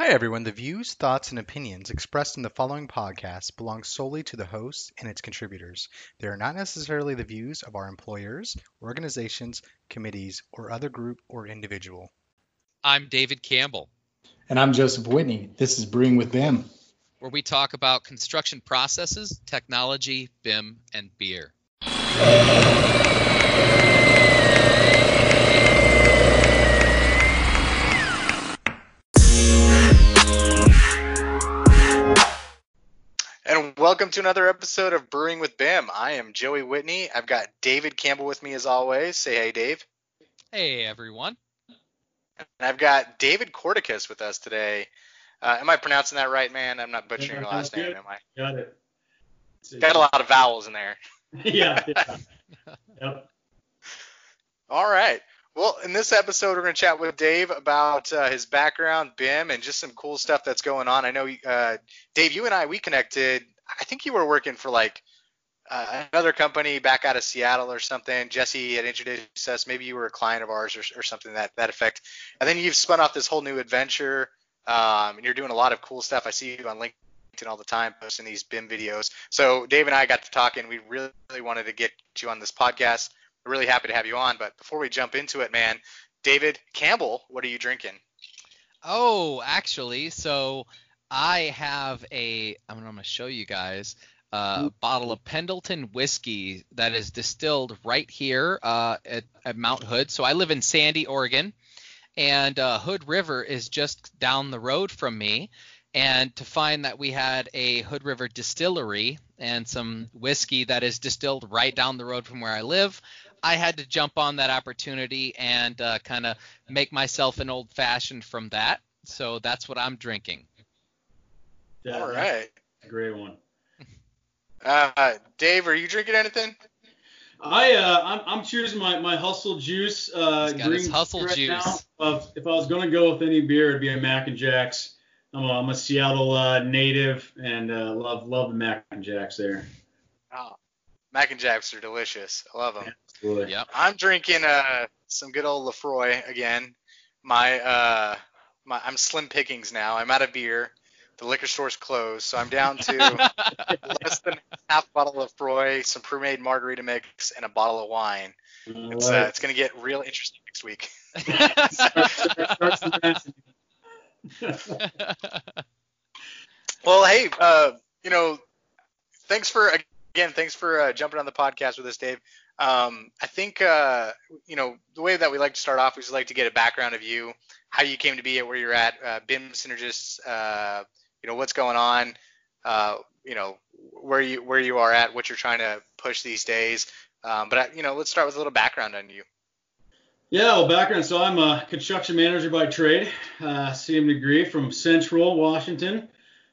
Hi, everyone. The views, thoughts, and opinions expressed in the following podcast belong solely to the host and its contributors. They are not necessarily the views of our employers, organizations, committees, or other group or individual. I'm David Campbell, And I'm Joseph Whitney. This is Brewing with BIM. where we talk about construction processes, technology, BIM, and beer. Welcome to another episode of Brewing with BIM. I am Joey Whitney. I've got David Campbell with me as always. Say hey, Dave. Hey, everyone. And I've got David Corticus with us today. Uh, am I pronouncing that right, man? I'm not butchering your last name, good. am I? Got it. Got a lot of vowels in there. yeah. yeah. Yep. All right. Well, in this episode, we're going to chat with Dave about uh, his background, BIM, and just some cool stuff that's going on. I know, uh, Dave, you and I, we connected. I think you were working for like uh, another company back out of Seattle or something. Jesse had introduced us. Maybe you were a client of ours or, or something that that effect. And then you've spun off this whole new adventure, um, and you're doing a lot of cool stuff. I see you on LinkedIn all the time posting these BIM videos. So Dave and I got to talking. We really, really wanted to get you on this podcast. We're really happy to have you on. But before we jump into it, man, David Campbell, what are you drinking? Oh, actually, so I have a. I'm going to show you guys uh, a bottle of Pendleton whiskey that is distilled right here uh, at, at Mount Hood. So I live in Sandy, Oregon, and uh, Hood River is just down the road from me. And to find that we had a Hood River distillery and some whiskey that is distilled right down the road from where I live, I had to jump on that opportunity and uh, kind of make myself an old fashioned from that. So that's what I'm drinking. Yeah, All that's right. a Great one. Uh, Dave, are you drinking anything? I uh, I'm, I'm choosing my, my hustle juice. Uh, He's got his green Hustle right juice. Now. Uh, if I was gonna go with any beer, it'd be a Mac and Jacks. I'm a, I'm a Seattle uh, native and uh, love love the Mac and Jacks there. Oh, Mac and Jacks are delicious. I love them. Absolutely. Yep. I'm drinking uh, some good old Laphroaig again. My uh, my I'm slim pickings now. I'm out of beer. The liquor store's closed, so I'm down to less than half bottle of Froy, some pre-made margarita mix, and a bottle of wine. It's uh, it's gonna get real interesting next week. Starts the dancing. Well, hey, uh, you know, thanks for again, thanks for uh, jumping on the podcast with us, Dave. Um, I think uh, you know the way that we like to start off is we like to get a background of you, how you came to be at where you're at, uh, BIM Synergistics, uh, you know what's going on, uh, you know where you where you are at, what you're trying to push these days. Um, but I, you know, let's start with a little background on you. Yeah, well, background. So I'm a construction manager by trade, uh, same degree from Central Washington,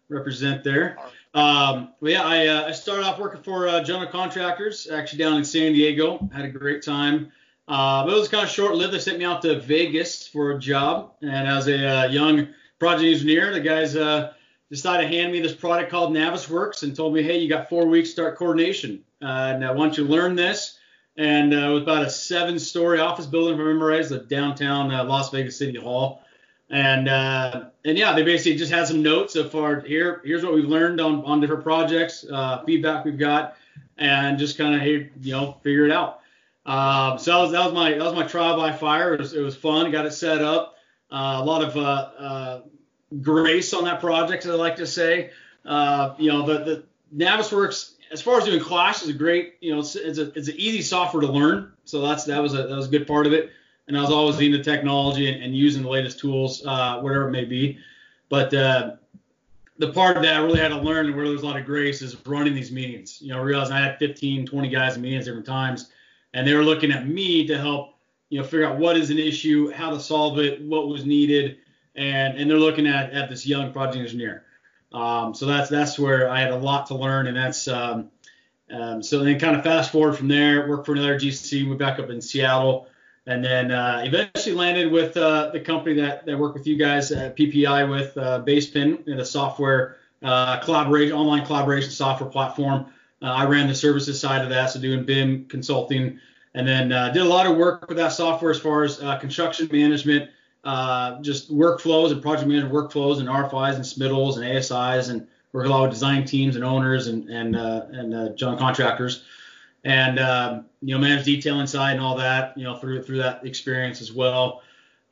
represent there. Um, but yeah, I, uh, I started off working for uh, general contractors, actually down in San Diego. Had a great time. Uh, but it was kind of short-lived. They sent me out to Vegas for a job, and as a uh, young project engineer, the guys uh, decided to hand me this product called Navisworks and told me, hey, you got four weeks to start coordination. Uh, I want you learn this and uh, it was about a seven-story office building, if I remember right, it's the downtown uh, Las Vegas City Hall. And uh, and yeah, they basically just had some notes of our here. Here's what we've learned on on different projects, uh, feedback we've got, and just kind of hey, you know, figure it out. Um, so that was that was my that was my trial by fire. It was, it was fun. Got it set up. Uh, a lot of uh, uh, grace on that project, as I like to say. Uh, you know, the the Navisworks as far as doing Clash is a great, you know, it's, it's a it's an easy software to learn. So that's that was a that was a good part of it. And I was always into technology and, and using the latest tools, uh, whatever it may be. But uh, the part that I really had to learn where there's a lot of grace is running these meetings. You know, realizing I had 15, 20 guys in meetings different times, and they were looking at me to help, you know, figure out what is an issue, how to solve it, what was needed, and and they're looking at at this young project engineer. Um, so that's that's where I had a lot to learn, and that's um, um, so then kind of fast forward from there, worked for another GC, moved back up in Seattle, and then uh, eventually landed with uh, the company that that worked with you guys at PPI with uh, Basepin, and a software uh, collaboration, online collaboration software platform. Uh, I ran the services side of that, so doing BIM consulting, and then uh, did a lot of work with that software as far as construction management, uh, just workflows and project management workflows and RFIs and submittals and ASIs and work a lot with design teams and owners and and uh, and uh, general contractors and um, you know manage detailing side and all that you know through through that experience as well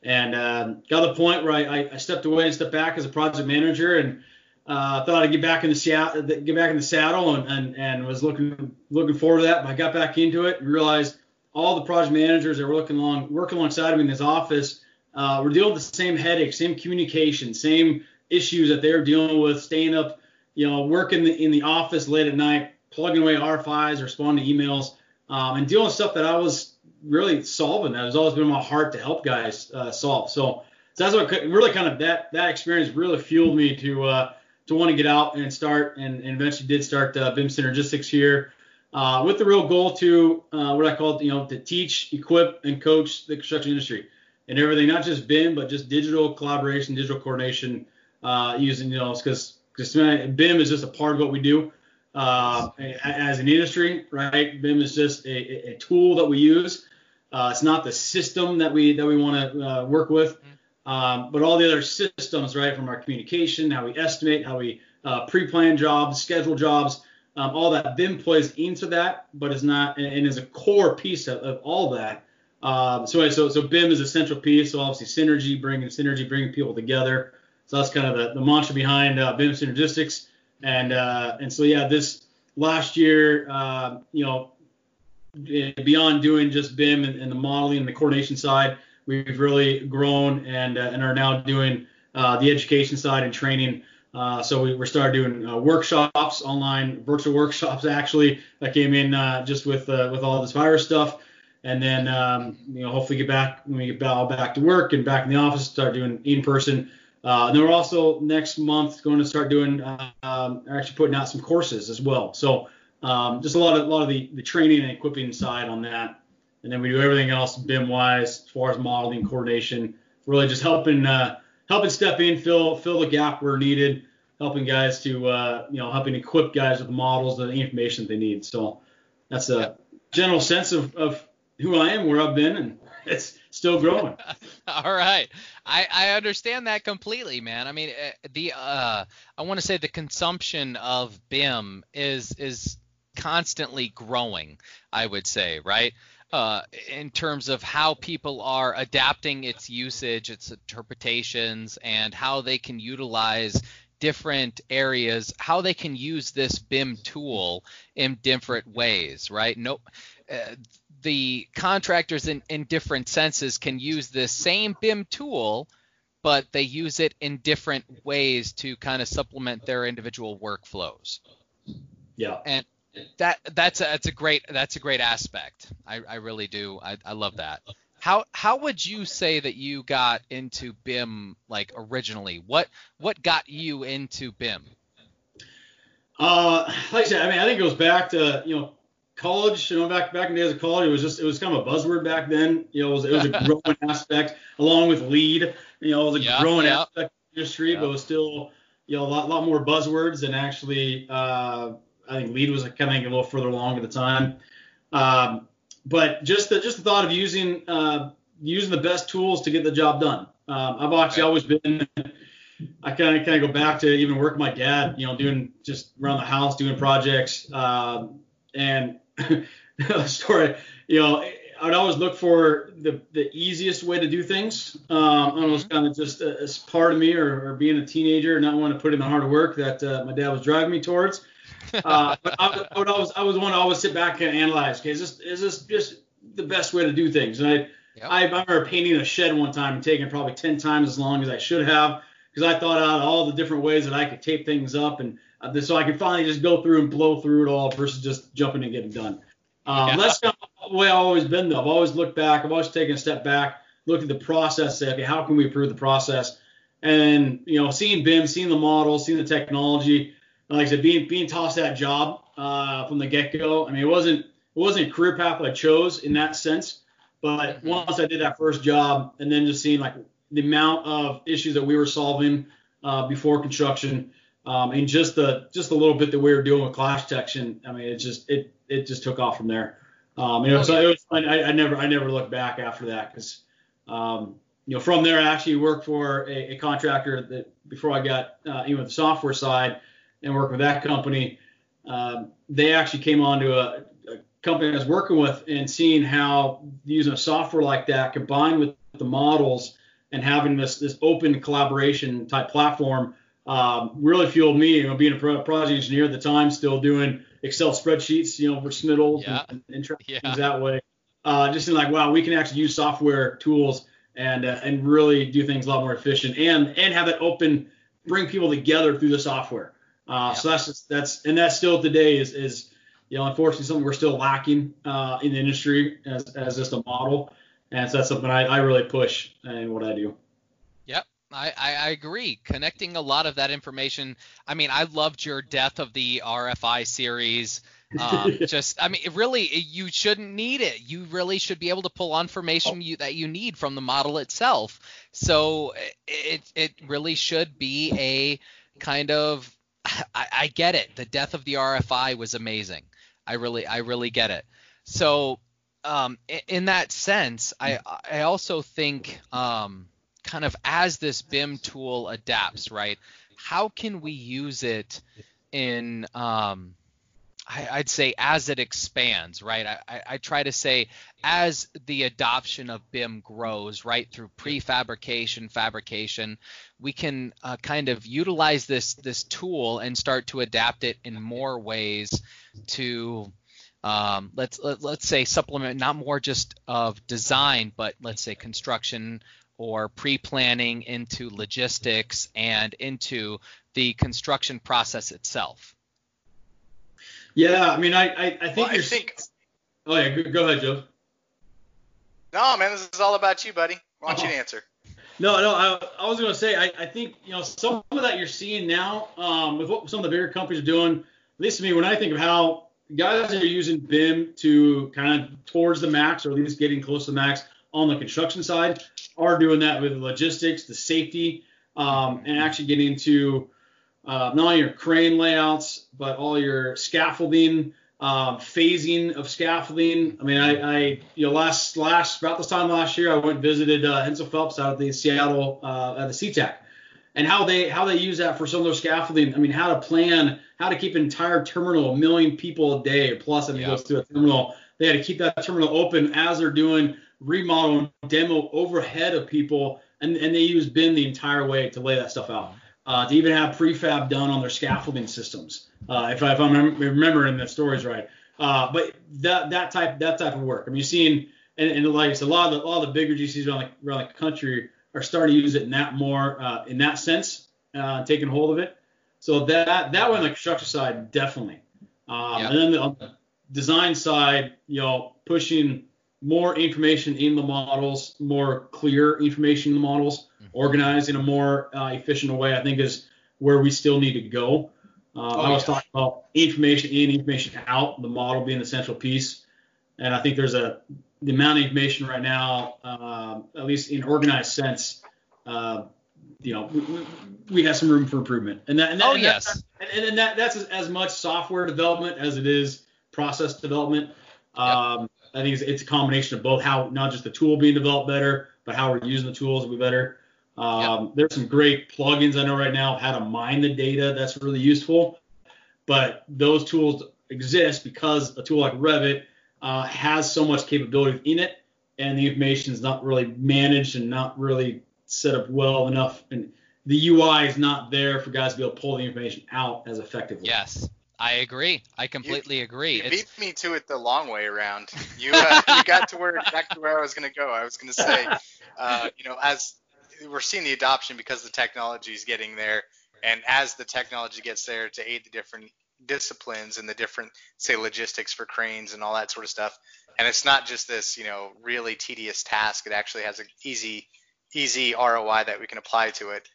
and um, got to the point where I, I stepped away and stepped back as a project manager and uh, thought I'd get back in the get back in the saddle, and, and, and was looking looking forward to that. But I got back into it and realized all the project managers that were looking along working alongside me in this office uh, were dealing with the same headaches, same communication, same issues that they're dealing with, staying up, you know, working in the, in the office late at night, plugging away RFIs, responding to emails, um, and dealing with stuff that I was really solving. That has always been my heart to help guys uh, solve. So, so that's what really kind of that that experience really fueled me to uh, to want to get out and start, and, and eventually did start uh, BIM Synergistics here, uh, with the real goal to uh, what I call you know to teach, equip, and coach the construction industry and everything, not just BIM, but just digital collaboration, digital coordination, uh, using you know because BIM is just a part of what we do uh, as an industry, right? BIM is just a, a tool that we use. Uh, it's not the system that we that we want to uh, work with, mm-hmm. um, but all the other systems, right? From our communication, how we estimate, how we uh, pre-plan jobs, schedule jobs, um, all that BIM plays into that, but is not and, and is a core piece of, of all that. Um, so, so so BIM is a central piece. So obviously synergy, bringing synergy, bringing people together. So that's kind of the, the mantra behind uh, BIM Synergistics. And uh, and so yeah, this last year, uh, you know, beyond doing just BIM and, and, the modeling and the coordination side, we've really grown and uh, and are now doing uh, the education side and training. Uh, so we, we started doing workshops, online virtual workshops actually that came in just with with all this virus stuff. And then um, you know hopefully get back when we get all back to work and back in the office, start doing in person. Uh, and then we're also next month going to start doing, um, actually putting out some courses as well. So um, just a lot of a lot of the, the training and equipping side on that. And then we do everything else BIM wise as far as modeling, coordination, really just helping uh, helping step in, fill fill the gap where needed, helping guys to uh, you know helping equip guys with the models and the information that they need. So that's a general sense of, of who I am, where I've been, and it's still growing. All right. I, I understand that completely, man. I mean, eh, the uh, I want to say the consumption of BIM is is constantly growing. I would say, right? Uh, in terms of how people are adapting its usage, its interpretations, and how they can utilize different areas, how they can use this BIM tool in different ways, right? No, uh, the contractors in, in different senses can use the same BIM tool, but they use it in different ways to kind of supplement their individual workflows. Yeah. And that that's a, that's a great that's a great aspect. I, I really do. I, I love that. How how would you say that you got into BIM like originally? What what got you into BIM? Uh, like I said, I mean, I think it goes back to you know college, you know, back back in the days of college, it was just it was kind of a buzzword back then. You know, it was, it was a growing aspect along with LEED. You know, it was a yeah, growing yeah. aspect of the industry, yeah. but it was still you know a lot lot more buzzwords than actually uh, I think LEED was kind of a little further along at the time. Um, but just the just the thought of using uh, using the best tools to get the job done. Um, I've actually always been I kind of kind of go back to even work with my dad, you know, doing just around the house, doing projects, uh, and story, you know, I would always look for the, the easiest way to do things. Um, almost kind of just a, as part of me or, or, being a teenager, and not wanting to put in the hard work that uh, my dad was driving me towards. Uh, but I, I, would always, I was one to always sit back and analyze. Okay, is this is this just the best way to do things? And I, yep. I, I remember painting a shed one time and taking probably ten times as long as I should have because I thought out all the different ways that I could tape things up and uh, so I could finally just go through and blow through it all versus just jumping and getting done. Um, yeah. That's the way I've always been though. I've always looked back. I've always taken a step back, looked at the process, say, okay, how can we improve the process? And you know, seeing BIM, seeing the model, seeing the technology, like I said, being being tossed that job uh, from the get-go. I mean, it wasn't it wasn't a career path I chose in that sense, but mm-hmm. once I did that first job, and then just seeing like the amount of issues that we were solving uh, before construction, um, and just the just a little bit that we were doing with clash detection, I mean, it just it it just took off from there. Um, you know, so it was. I, I never I never looked back after that because um, you know, from there, I actually worked for a, a contractor that before I got uh, with the software side and worked with that company. Um, they actually came on to a, a company I was working with and seeing how using a software like that combined with the models and having this this open collaboration type platform um, really fueled me. You know, being a project engineer at the time, still doing Excel spreadsheets, you know, for submittals yeah. and, and, yeah. things that way. Uh, just in like, wow, we can actually use software tools and uh, and really do things a lot more efficient and and have it open, bring people together through the software. Uh, yeah. So that's just, that's and that still today is is you know unfortunately something we're still lacking uh, in the industry as as just a model. And so that's something I, I really push in what I do. Yep. I, I, agree. Connecting a lot of that information. I mean, I loved your Death of the RFI series. Um, just, I mean, really, you shouldn't need it. You really should be able to pull information you, that you need from the model itself. So it, it really should be a kind of, I, I get it. The Death of the RFI was amazing. I really, I really get it. So um, in that sense, I I also think um, kind of as this BIM tool adapts, right? How can we use it in um, I, would say as it expands, right? I, I, try to say as the adoption of BIM grows, right, through prefabrication, fabrication, we can uh, kind of utilize this this tool and start to adapt it in more ways to um, let's let, us let us say supplement not more just of design, but let's say construction or pre-planning into logistics and into the construction process itself. Yeah, I mean, I I, I think well, you're. I think. Oh yeah, go ahead, Joe. No, man, this is all about you, buddy. Why don't oh. you answer? No, no, I, I was going to say, I, I think, you know, some of that you're seeing now um, with what some of the bigger companies are doing, at least to me, when I think of how guys that are using BIM to kind of towards the max or at least getting close to the max on the construction side are doing that with logistics, the safety, um, and actually getting into uh, not only your crane layouts, but all your scaffolding, um, phasing of scaffolding. I mean, I, I, you know, last last about this time last year, I went and visited uh, Hensel Phelps out at the Seattle uh, at the SeaTac and how they how they use that for some of their scaffolding. I mean, how to plan, how to keep an entire terminal, a million people a day plus. I mean, goes through a terminal. They had to keep that terminal open as they're doing remodel and demo overhead of people, and and they use BIM the entire way to lay that stuff out. Uh, to even have prefab done on their scaffolding systems, uh, if, I, if I'm remembering the stories right. Uh, but that that type that type of work. I mean, you're seeing, and, and like it's a lot of the, a lot of the bigger GCs around the, around the country are starting to use it in that more uh, in that sense, uh, taking hold of it. So that that one on the construction side definitely. Um, yeah. And then the, on the design side, you know, pushing more information in the models, more clear information in the models, mm-hmm. organized in a more uh, efficient way. I think is where we still need to go. Uh, oh, I was yeah. talking about information in, information out, the model being the central piece. And I think there's a the amount of information right now, uh, at least in organized sense, uh, you know, we, we, have some room for improvement. And that, and that, oh and yes, and, and that that's as, as, much software development as it is process development. Um, yep. I think it's, it's, a combination of both. How not just the tool being developed better, but how we're using the tools to be better. Um, yep. There's some great plugins I know right now how to mine the data. That's really useful. But those tools exist because a tool like Revit uh, has so much capability in it, and the information is not really managed and not really set up well enough, and the UI is not there for guys to be able to pull the information out as effectively. Yes. I agree. I completely you, agree. You it's... beat me to it the long way around. You uh, you got to where exactly where I was going to go. I was going to say, uh, you know, as we're seeing the adoption because the technology is getting there, and as the technology gets there to aid the different disciplines and the different say logistics for cranes and all that sort of stuff. And it's not just this you know really tedious task. It actually has an easy easy roi that we can apply to it.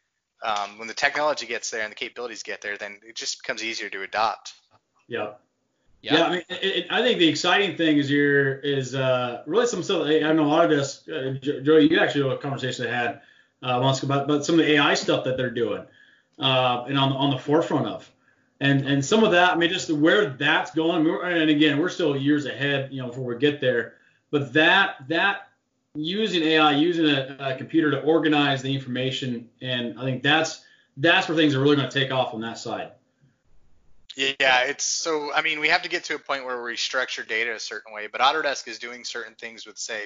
Um, when the technology gets there and the capabilities get there then it just becomes easier to adopt. Yeah. Yeah, yeah I mean, it, it, I think the exciting thing is your is uh, really some stuff. I know a lot of this, uh, Joe. You actually have a conversation I had uh, once about, about some of the AI stuff that they're doing, uh, and on on the forefront of and and some of that, I mean, just where that's going. And again, we're still years ahead, you know, before we get there. But that that using AI, using a, a, computer to organize the information, and I think that's that's where things are really going to take off on that side. Yeah, it's so. I mean, we have to get to a point where we structure data a certain way, but Autodesk is doing certain things with, say,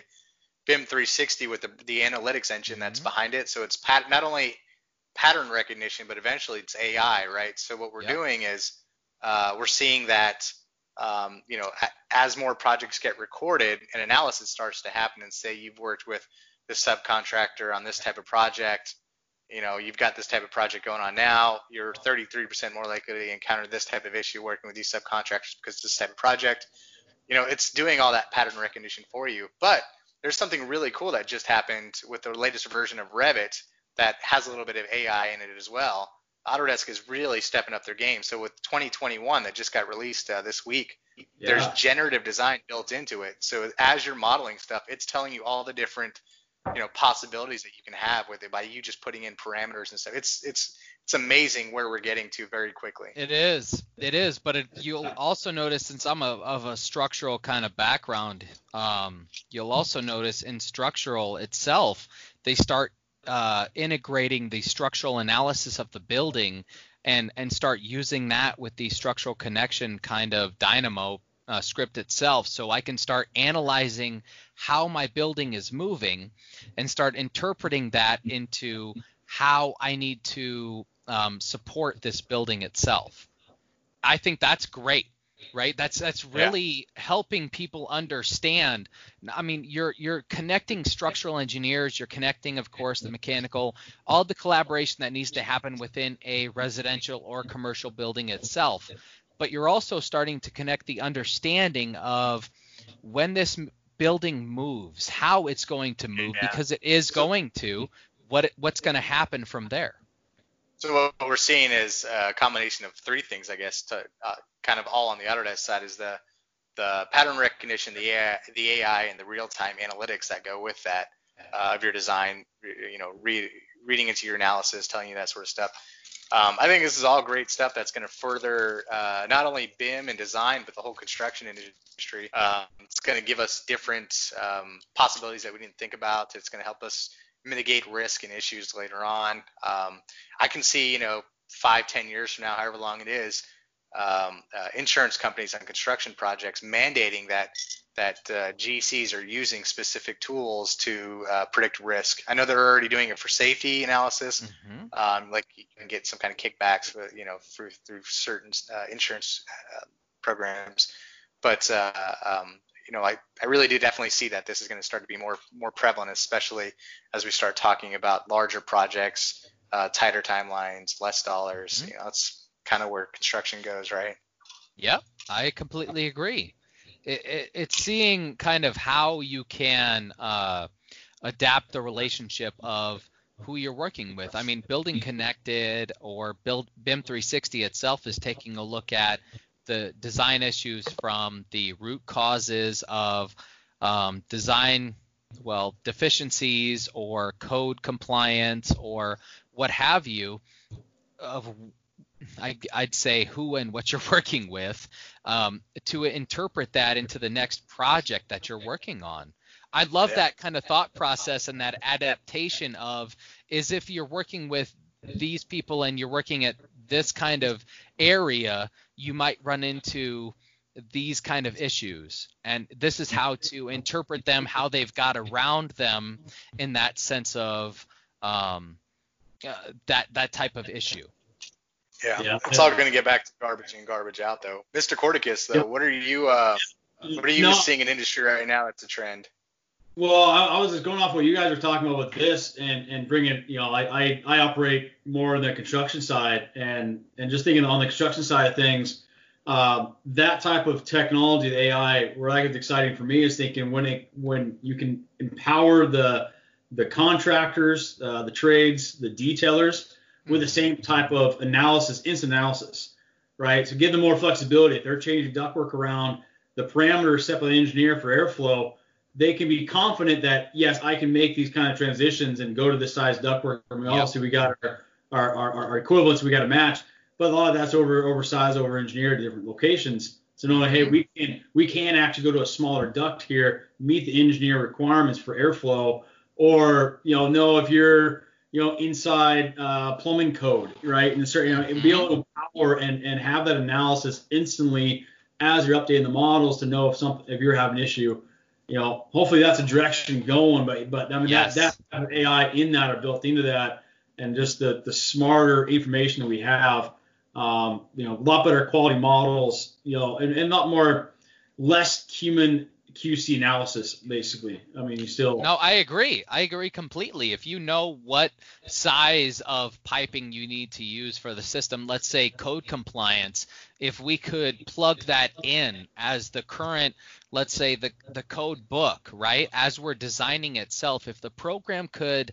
BIM 360 with the, the analytics engine that's mm-hmm. behind it. So it's pat, not only pattern recognition, but eventually it's AI, right? So what we're yep. doing is uh, we're seeing that um, you know, as more projects get recorded and analysis starts to happen, and say you've worked with this subcontractor on this type of project, you know, you've got this type of project going on now, you're 33% more likely to encounter this type of issue working with these subcontractors because this type of project. You know, it's doing all that pattern recognition for you. But there's something really cool that just happened with the latest version of Revit that has a little bit of AI in it as well. Autodesk is really stepping up their game. So with 2021 that just got released uh, this week, yeah. there's generative design built into it. So as you're modeling stuff, it's telling you all the different you know possibilities that you can have with it by you just putting in parameters and stuff. It's it's it's amazing where we're getting to very quickly. It is, it is, but it, you'll also notice since I'm a, of a structural kind of background, um, you'll also notice in structural itself they start uh, integrating the structural analysis of the building and and start using that with the structural connection kind of dynamo uh, script itself so I can start analyzing how my building is moving and start interpreting that into how I need to um, support this building itself. I think that's great right that's that's really yeah. helping people understand i mean you're you're connecting structural engineers you're connecting of course the mechanical all the collaboration that needs to happen within a residential or commercial building itself but you're also starting to connect the understanding of when this building moves how it's going to move yeah. because it is going to what what's going to happen from there so what we're seeing is a combination of three things, I guess, to uh, kind of all on the Autodesk side is the the pattern recognition, the AI, the AI and the real-time analytics that go with that uh, of your design, you know, read, reading into your analysis, telling you that sort of stuff. Um, I think this is all great stuff that's going to further uh, not only BIM and design, but the whole construction industry. Um, it's going to give us different um, possibilities that we didn't think about. It's going to help us mitigate risk and issues later on. Um, I can see, you know, five, ten years from now, however long it is, um, uh, insurance companies on construction projects mandating that that uh, GCs are using specific tools to uh, predict risk. I know they're already doing it for safety analysis, mm-hmm. um, like you can get some kind of kickbacks, for, you know, through through certain uh, insurance uh, programs. But uh, um, you know, I, I really do definitely see that this is going to start to be more more prevalent, especially as we start talking about larger projects, uh, tighter timelines, less dollars. Mm-hmm. You know, that's kind of where construction goes, right? Yep, I completely agree. It, it, it's seeing kind of how you can uh, adapt the relationship of who you're working with. I mean, Building Connected or Build BIM 360 itself is taking a look at the design issues from the root causes of um, design well deficiencies or code compliance or what have you of I, would say who and what you're working with um, to interpret that into the next project that you're working on. I love that kind of thought process and that adaptation of is if you're working with these people and you're working at this kind of area, you might run into these kind of issues. And this is how to interpret them how they've got around them in that sense of um, uh, that that type of issue. Yeah, yeah. it's all going to get back to garbage in garbage out though. Mr Corticus, though what are you uh, what are you no. seeing in industry right now that's a trend well, I, I, was just going off what you guys were talking about with this and, and bringing, you know, I, I, I operate more on the construction side and, and just thinking on the construction side of things, uh, that type of technology, the AI, where that gets exciting for me is thinking when it, when you can empower the, the contractors, uh, the trades, the detailers with the same type of analysis, instant analysis, right? So give them more flexibility. If they're changing ductwork around, the parameters set by the engineer for airflow, they can be confident that yes, I can make these kind of transitions and go to the size ductwork. I mean, obviously we got our our, our, our equivalents we got to match, but a lot of that's over oversized, over engineered, different locations. So knowing, hey, we can we can actually go to a smaller duct here, meet the engineer requirements for airflow, or you know, know if you're you know inside uh, plumbing code, right, and certain you know, and be able to power and and have that analysis instantly as you're updating the models to know if something if you're having an issue. You know, hopefully that's a direction going, but but I mean Yes. that that AI in that are built into that, and just the the smarter information that we have um, you know, a lot better quality models, you know, and, and not more, less human QC analysis, basically. I mean, you still. No, I agree. I agree completely. If you know what size of piping you need to use for the system, let's say code compliance, if we could plug that in as the current, let's say the the code book, right? As we're designing itself, if the program could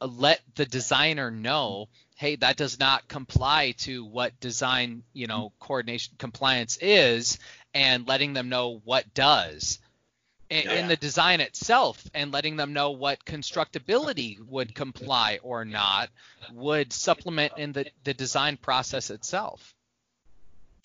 uh, let the designer know, hey, that does not comply to what design, you know, coordination compliance is and letting them know what does in, in the design itself and letting them know what constructability would comply or not would supplement in the, the design process itself.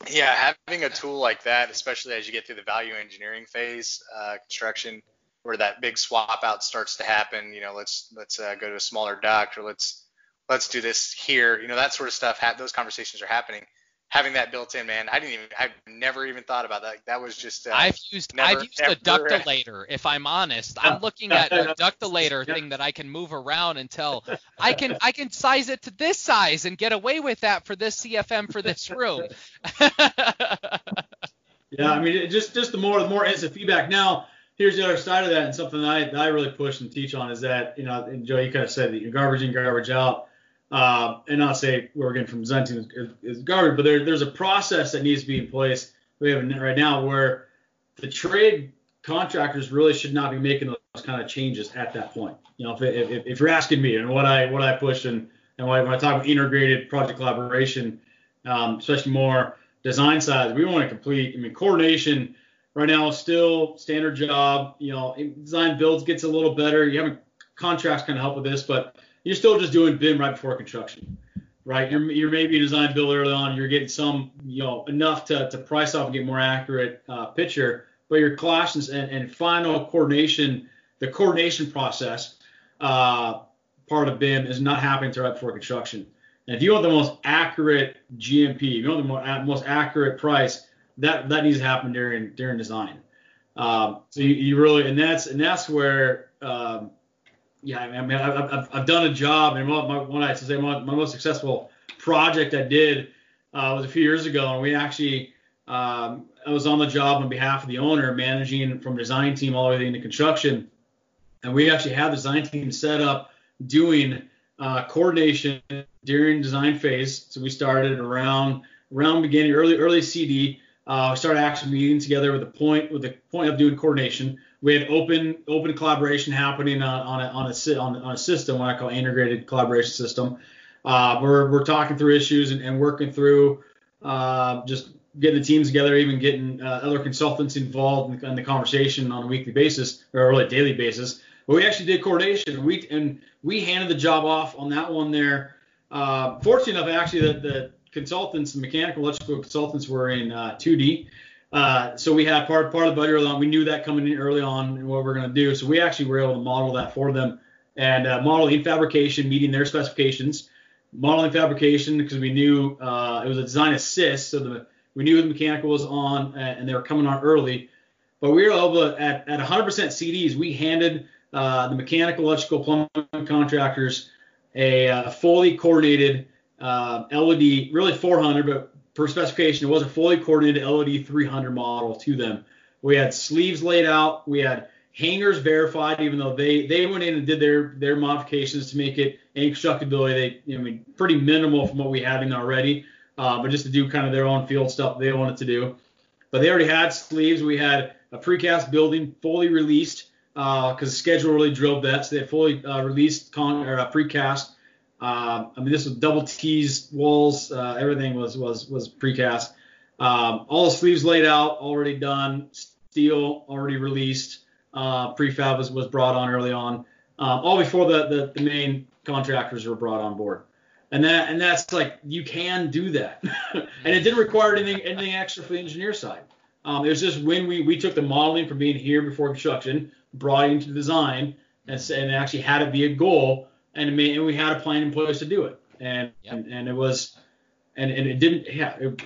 Yeah, having a tool like that, especially as you get through the value engineering phase, uh, construction, where that big swap out starts to happen. You know, let's let's uh, go to a smaller duct or let's let's do this here. You know, that sort of stuff. Ha- those conversations are happening. Having that built in, man, I didn't even, I've never even thought about that. That was just. Uh, I've used never- I've used a never- Ductulator. If I'm honest, I'm looking at a Ductulator thing that I can move around until I can I can size it to this size and get away with that for this CFM for this room. Yeah, I mean, it just just the more the more instant feedback. Now, here's the other side of that, and something that I, that I really push and teach on is that you know, and Joe, you kind of said that you're garbage in, garbage out, uh, and not say we're getting from team is, is garbage, but there, there's a process that needs to be in place. We have right now where the trade contractors really should not be making those kind of changes at that point. You know, if, if, if you're asking me and what I what I push and and when I, talk about integrated project collaboration, um, especially more design side, we want to complete. I mean, coordination right now is still standard job. You know, design builds gets a little better. You have contracts kind of help with this, but you're still just doing BIM right before construction, right? You're you're maybe a design build early on. You're getting some, you know, enough to, to price off and get more accurate uh, picture, but your clashes and, and final coordination, the coordination process uh, part of BIM is not happening until right before construction. And if you want the most accurate GMP, you want the more, most accurate price, that that needs to happen during during design. Um, so you, you really, and that's and that's where, um, yeah, I mean, I've, I've, I've done a job, and my, one I say my, my most successful project I did uh, was a few years ago, and we actually, um, I was on the job on behalf of the owner, managing from design team all the way into construction, and we actually had the design team set up doing uh, coordination during design phase. So we started around around beginning early early CD. Uh, we started actually meeting together with the point with the point of doing coordination. We had open open collaboration happening on, on a on a on, on a system what I call integrated collaboration system. Uh, we're we're talking through issues and, and working through uh, just getting the teams together, even getting uh, other consultants involved in, in the conversation on a weekly basis or really daily basis. But we actually did coordination. We and we handed the job off on that one there. Uh, enough, actually, that the consultants, the mechanical electrical consultants, were in uh, 2D. Uh, so we had part part of the budget early on. We knew that coming in early on and what we are going to do. So we actually were able to model that for them and uh, model in fabrication, meeting their specifications. Modeling fabrication because we knew uh, it was a design assist, so the, we knew the mechanical was on and they were coming on early. But we were able to, at, at 100% CDs, we handed uh, the mechanical, electrical, plumbing contractors a uh, fully coordinated uh, LOD, really 400, but per specification, it was a fully coordinated LOD 300 model to them. We had sleeves laid out, we had hangers verified, even though they they went in and did their their modifications to make it any constructability. They, I mean, pretty minimal from what we had in already, uh, but just to do kind of their own field stuff they wanted to do. But they already had sleeves. We had a precast building fully released because the schedule really drove that. So they fully uh, released con or uh, precast. Um, I mean, this was double tees, walls, uh, everything was was was precast. Um, all the sleeves laid out, already done. Steel already released. Uh, prefab was, was brought on early on, um, all before the, the the main contractors were brought on board. And that and that's like you can do that, and it didn't require anything anything extra for the engineer side. Um, it was just when we we took the modeling from being here before construction, brought it into design, and, and actually had it be a goal, and, it made, and we had a plan in place to do it, and Yep. and, and it was, and, and it didn't, yeah, it,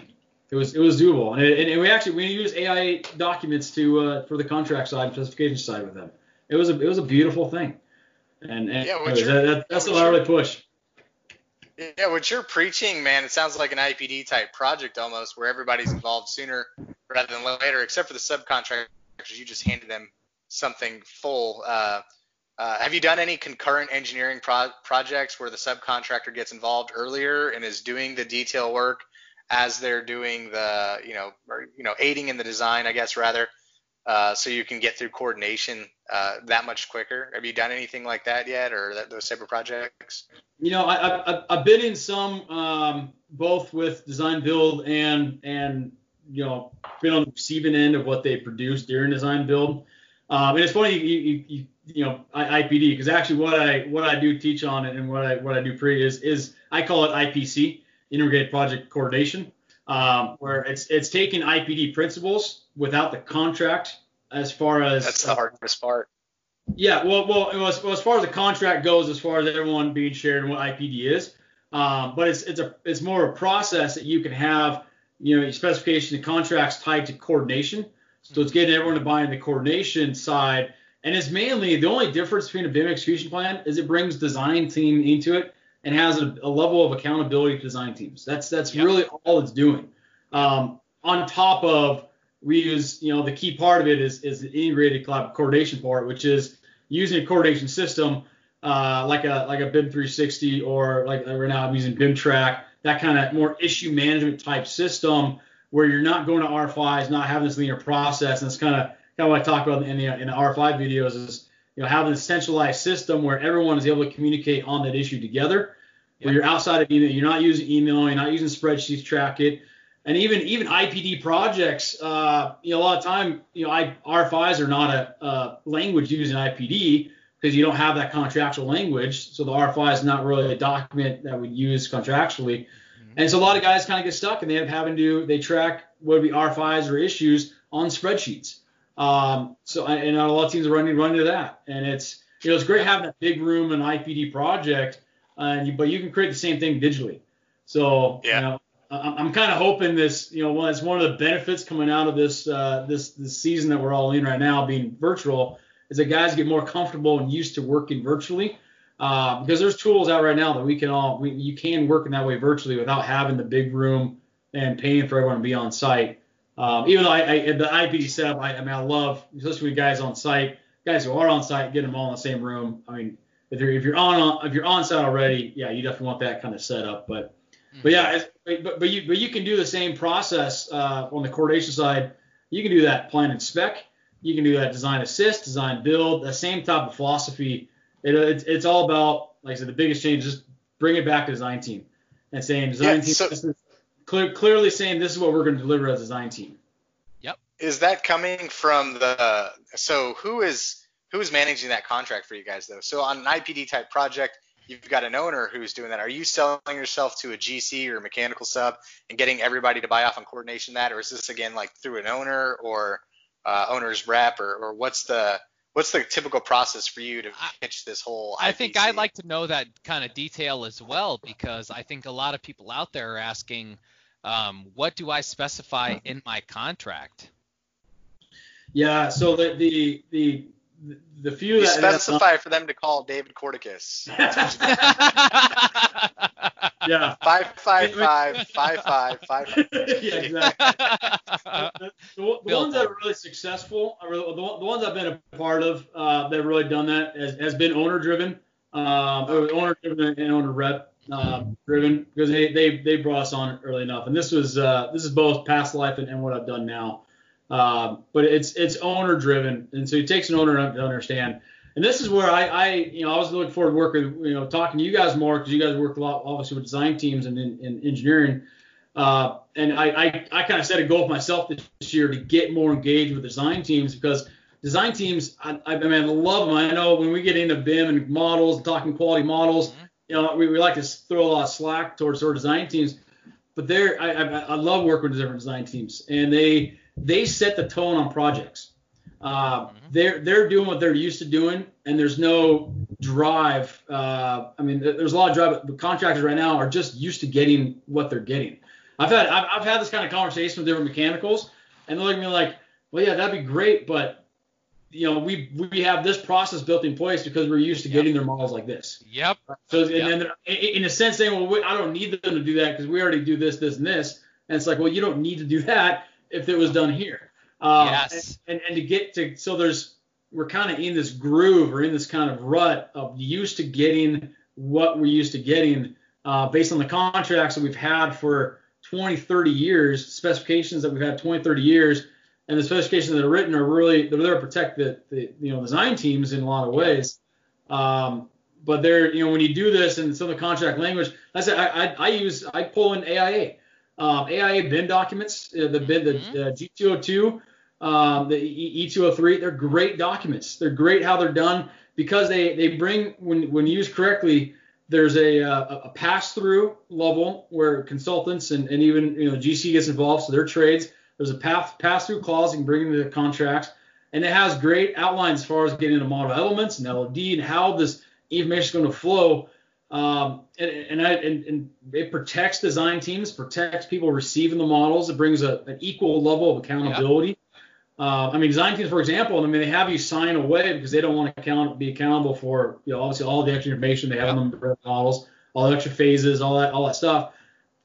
it was it was doable, and, it, and we actually we used AI documents to uh, for the contract side and specification side with them. It was a it was a beautiful thing, and, and Yeah, what that, that, that's what what I really push. Yeah, what you're preaching, man, it sounds like an IPD type project almost, where everybody's involved sooner rather than later, except for the subcontractors. You just handed them something full. Uh, uh, have you done any concurrent engineering pro- projects where the subcontractor gets involved earlier and is doing the detail work as they're doing the, you know, or, you know, aiding in the design, I guess rather, uh, so you can get through coordination uh, that much quicker? Have you done anything like that yet, or that, those type of projects? You know, I, I've been in some, um, both with design build and and you know, been on the receiving end of what they produce during design build. Um, and it's funny, you you, you, you know, I, IPD because actually what I what I do teach on it and what I what I do pre is is I call it IPC, Integrated Project Coordination, um, where it's it's taking IPD principles without the contract as far as That's the hardest part. yeah, well, well, was, well, as far as the contract goes, as far as everyone being shared and what IPD is, um, but it's it's a it's more of a process that you can have, you know, your specification and contracts tied to coordination. So it's getting everyone to buy in the coordination side, and it's mainly the only difference between a BIM execution plan is it brings design team into it and has a, a level of accountability to design teams. That's that's Yep. really all it's doing. Um, on top of we use, you know, the key part of it is is the integrated collab coordination part, which is using a coordination system uh, like a like a BIM 360 or like right now I'm using BIM Track, that kind of more issue management type system where you're not going to RFIs, not having this linear process, and it's kind of kind of what I talk about in the in the RFI videos is you know having a centralized system where everyone is able to communicate on that issue together. Where you're outside of email, you're not using email, you're not using spreadsheets to track it, and even even IPD projects, uh, you know, a lot of time, you know, I, RFIs are not a, a language used in IPD because you don't have that contractual language. So the RFI is not really a document that we use contractually. And so a lot of guys kind of get stuck and they end up having to they track what would be RFIs or issues on spreadsheets. Um, so and a lot of teams are running run into that, and it's you know it's great having a big room and IPD project, and you, but you can create the same thing digitally. So Yeah. you know, I'm kind of hoping this, you know, well, it's one of the benefits coming out of this uh, this this season that we're all in right now, being virtual, is that guys get more comfortable and used to working virtually. Uh, because there's tools out right now that we can all we, you can work in that way virtually without having the big room and paying for everyone to be on site. Um, even though I, I the IPD setup, I, I mean I love especially with guys on site, guys who are on site, get them all in the same room. I mean if you're if you're on if you're on site already, yeah, you definitely want that kind of setup. But but yeah, it's, but but you but you can do the same process uh, on the coordination side. You can do that plan and spec. You can do that design assist, design build, the same type of philosophy. It, it's, it's all about, like I said, the biggest change is just bring it back to design team and saying design Yeah, team. so- this is clear, clearly saying this is what we're going to deliver as a design team. Yep. Is that coming from the? So who is who is managing that contract for you guys though? So on an IPD type project, you've got an owner who's doing that. Are you selling yourself to a GC or a mechanical sub and getting everybody to buy off on coordination that, or is this again like through an owner or uh, owner's rep, or, or what's the what's the typical process for you to pitch this whole? I think I'd like to know that kind of detail as well because I think a lot of people out there are asking, um, what do I specify in my contract? Yeah. So the the the the few You that specify for them to call David Corticus. yeah. Five five five five five five. yeah, exactly. the, the Built ones that are really successful, are really, the, the ones I've been a part of uh, that have really done that has, has been owner driven, um, or owner driven and owner rep uh, driven because they, they they brought us on early enough, and this was uh, this is both past life and, and what I've done now. Um, but it's it's owner driven, and so it takes an owner to understand. And this is where I, I you know I was looking forward to working you know talking to you guys more because you guys work a lot obviously with design teams and in, in engineering. Uh, and I, I, I kind of set a goal for myself this year to get more engaged with design teams because design teams, I, I mean, I love them. I know when we get into BIM and models talking quality models, Mhm. You know, we, we like to throw a lot of slack towards our design teams. but they're I, I, I love working with different design teams, and they they set the tone on projects. Uh, mm-hmm. They're they're doing what they're used to doing, and there's no drive. Uh, I mean, there's a lot of drive, but contractors right now are just used to getting what they're getting. I've had I've, I've had this kind of conversation with different mechanicals, and they're looking at me like, well, yeah, that'd be great, but you know, we we have this process built in place because we're used to getting their models like this. Yep. So and yep. then in a sense saying, well, I don't need them to do that because we already do this, this, and this. And it's like, well, you don't need to do that if it was done here. Um, yes. And, and, and to get to so there's we're kind of in this groove or in this kind of rut of used to getting what we're used to getting uh, based on the contracts that we've had for 20, 30 years, specifications that we've had 20, 30 years and the specifications that are written are really they're there to protect the, the you know design teams in a lot of ways. Um, but they're you know when you do this and some of the contract language, I said I, I, I use I pull in AIA, um, AIA BIM documents, uh, the BIM the, mm-hmm. the G202, um, the E203, they're great documents. They're great how they're done because they they bring when when used correctly. There's a, a, a pass through level where consultants and, and even you know GC gets involved, so their trades there's a path pass through clause you can bring into the contracts, and it has great outlines as far as getting into model elements and LOD and how this information is going to flow. Um, and, and, I, and, and, it protects design teams, protects people receiving the models. It brings a, an equal level of accountability. Uh, I mean, design teams, for example, I mean, they have you sign away because they don't want to account, be accountable for, you know, obviously all the extra information they have on the models, all the extra phases, all that, all that stuff.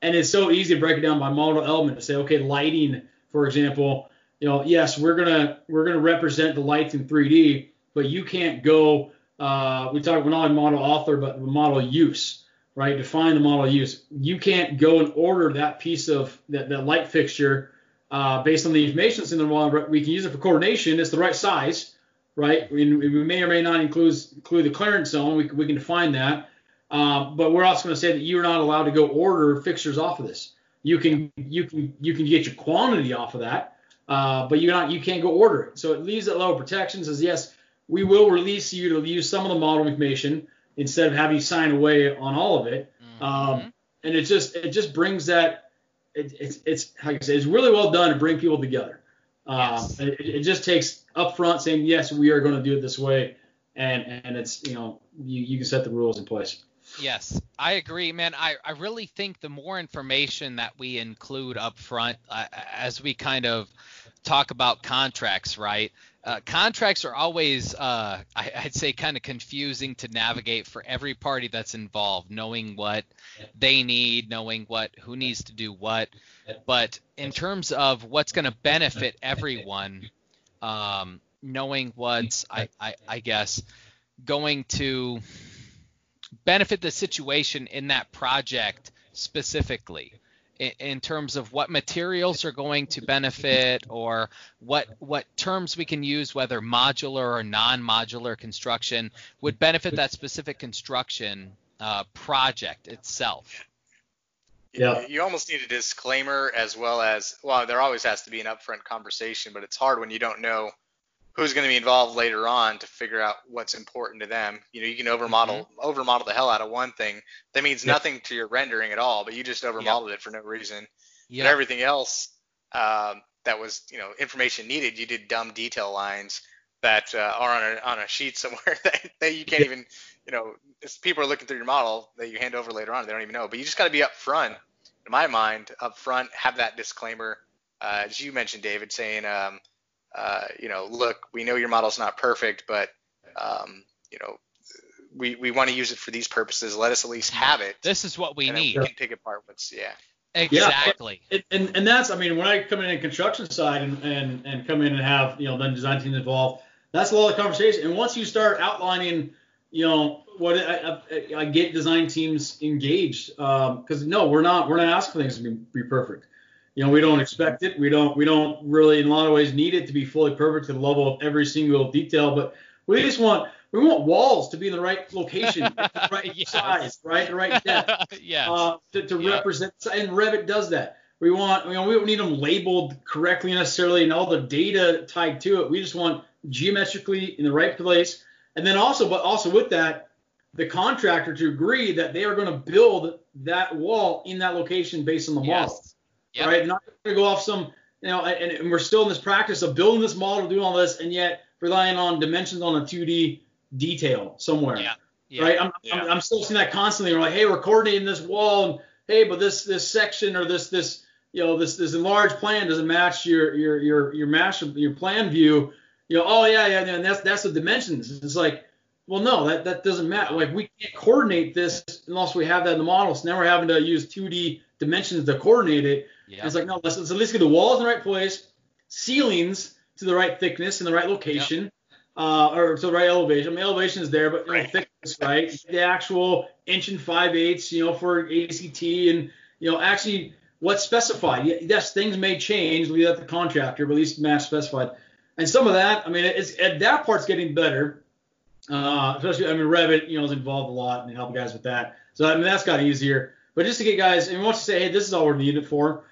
And it's so easy to break it down by model element to say, okay, lighting for example, you know, yes, we're gonna we're gonna represent the lights in 3D, but you can't go. Uh, we talk we're not a model author, but the model use, right? Define the model use. You can't go and order that piece of that, that light fixture uh, based on the information that's in the model. We can use it for coordination. It's the right size, right? We, we may or may not include include the clearance zone. We, we can define that. Um, but we're also going to say that you're not allowed to go order fixtures off of this. You can you can you can get your quantity off of that, uh, but you not you can't go order it. So it leaves that level of protection. Says yes, we will release you to use some of the model information instead of having you sign away on all of it. Mm-hmm. Um, and it just it just brings that it, it's it's like I say, it's really well done to bring people together. Um, yes. it, it, just takes upfront saying yes, we are going to do it this way, and and it's you know you, you can set the rules in place. Yes, I agree, man. I, I really think the more information that we include up front uh, as we kind of talk about contracts, right? Uh, contracts are always, uh, I, would say, kind of confusing to navigate for every party that's involved, knowing what they need, knowing what who needs to do what. But in terms of what's going to benefit everyone, um, knowing what's, I, I, I guess, going to benefit the situation in that project specifically in, in terms of what materials are going to benefit or what what terms we can use whether modular or non-modular construction would benefit that specific construction uh, project itself yeah. You almost need a disclaimer as well as well. There always has to be an upfront conversation, but it's hard when you don't know who's going to be involved later on to figure out what's important to them. You know, you can overmodel mm-hmm. overmodel the hell out of one thing that means yep. nothing to your rendering at all, but you just overmodeled yep. it for no reason. Yep. But everything else um, that was you know information needed, you did dumb detail lines that uh, are on a on a sheet somewhere that, that you can't yep. even you know people are looking through your model that you hand over later on they don't even know. But you just got to be upfront. In my mind, upfront, have that disclaimer. Uh, as you mentioned, David, saying um, uh, you know, look, we know your model's not perfect, but um, you know, we, we want to use it for these purposes. Let us at least have it. This is what we need. We can pick apart what's yeah. Exactly. Yeah, and, and that's I mean when I come in in construction side and, and and come in and have you know then design teams involved, that's a lot of conversation. And once you start outlining, you know what I, I, I get design teams engaged because um, no we're not we're not asking things to be, be perfect. You know, we don't expect it. We don't we don't really in a lot of ways need it to be fully perfect to the level of every single detail, but we just want we want walls to be in the right location, the right yes. size, right, the right depth. yeah. Uh, to, to yeah. represent and Revit does that. We want you know we don't need them labeled correctly necessarily and all the data tied to it. We just want geometrically in the right place. And then also, but also with that, the contractor to agree that they are going to build that wall in that location based on the model. Yep. Right? Not going to go off some, you know, and, and we're still in this practice of building this model, doing all this, and yet relying on dimensions on a 2D detail somewhere. Yeah. Yeah. Right? I'm, Yeah. I'm, I'm still seeing that constantly. We're like, hey, we're coordinating this wall, and hey, but this this section or this this you know this this enlarged plan doesn't match your your your your match your plan view. You know, oh yeah, yeah, yeah, and that's that's the dimensions. It's like, well, no, that that doesn't matter. Like we can't coordinate this unless we have that in the model. So now we're having to use 2D dimensions to coordinate it. Yeah. It's like, no, let's, let's at least get the walls in the right place, ceilings to the right thickness in the right location, uh, or to the right elevation. I mean, elevation is there, but you know, Right. thickness, right? The actual inch and five eighths, you know, for ACT, and you know, actually what's specified. Yes, things may change. Leave that to the contractor, but at least match specified. And some of that, I mean, it's and that part's getting better. Uh, especially, I mean, Revit, you know, is involved a lot and help guys with that. So I mean, that's got easier. But just to get guys, I mean, once you say, hey, this is all we're needed for.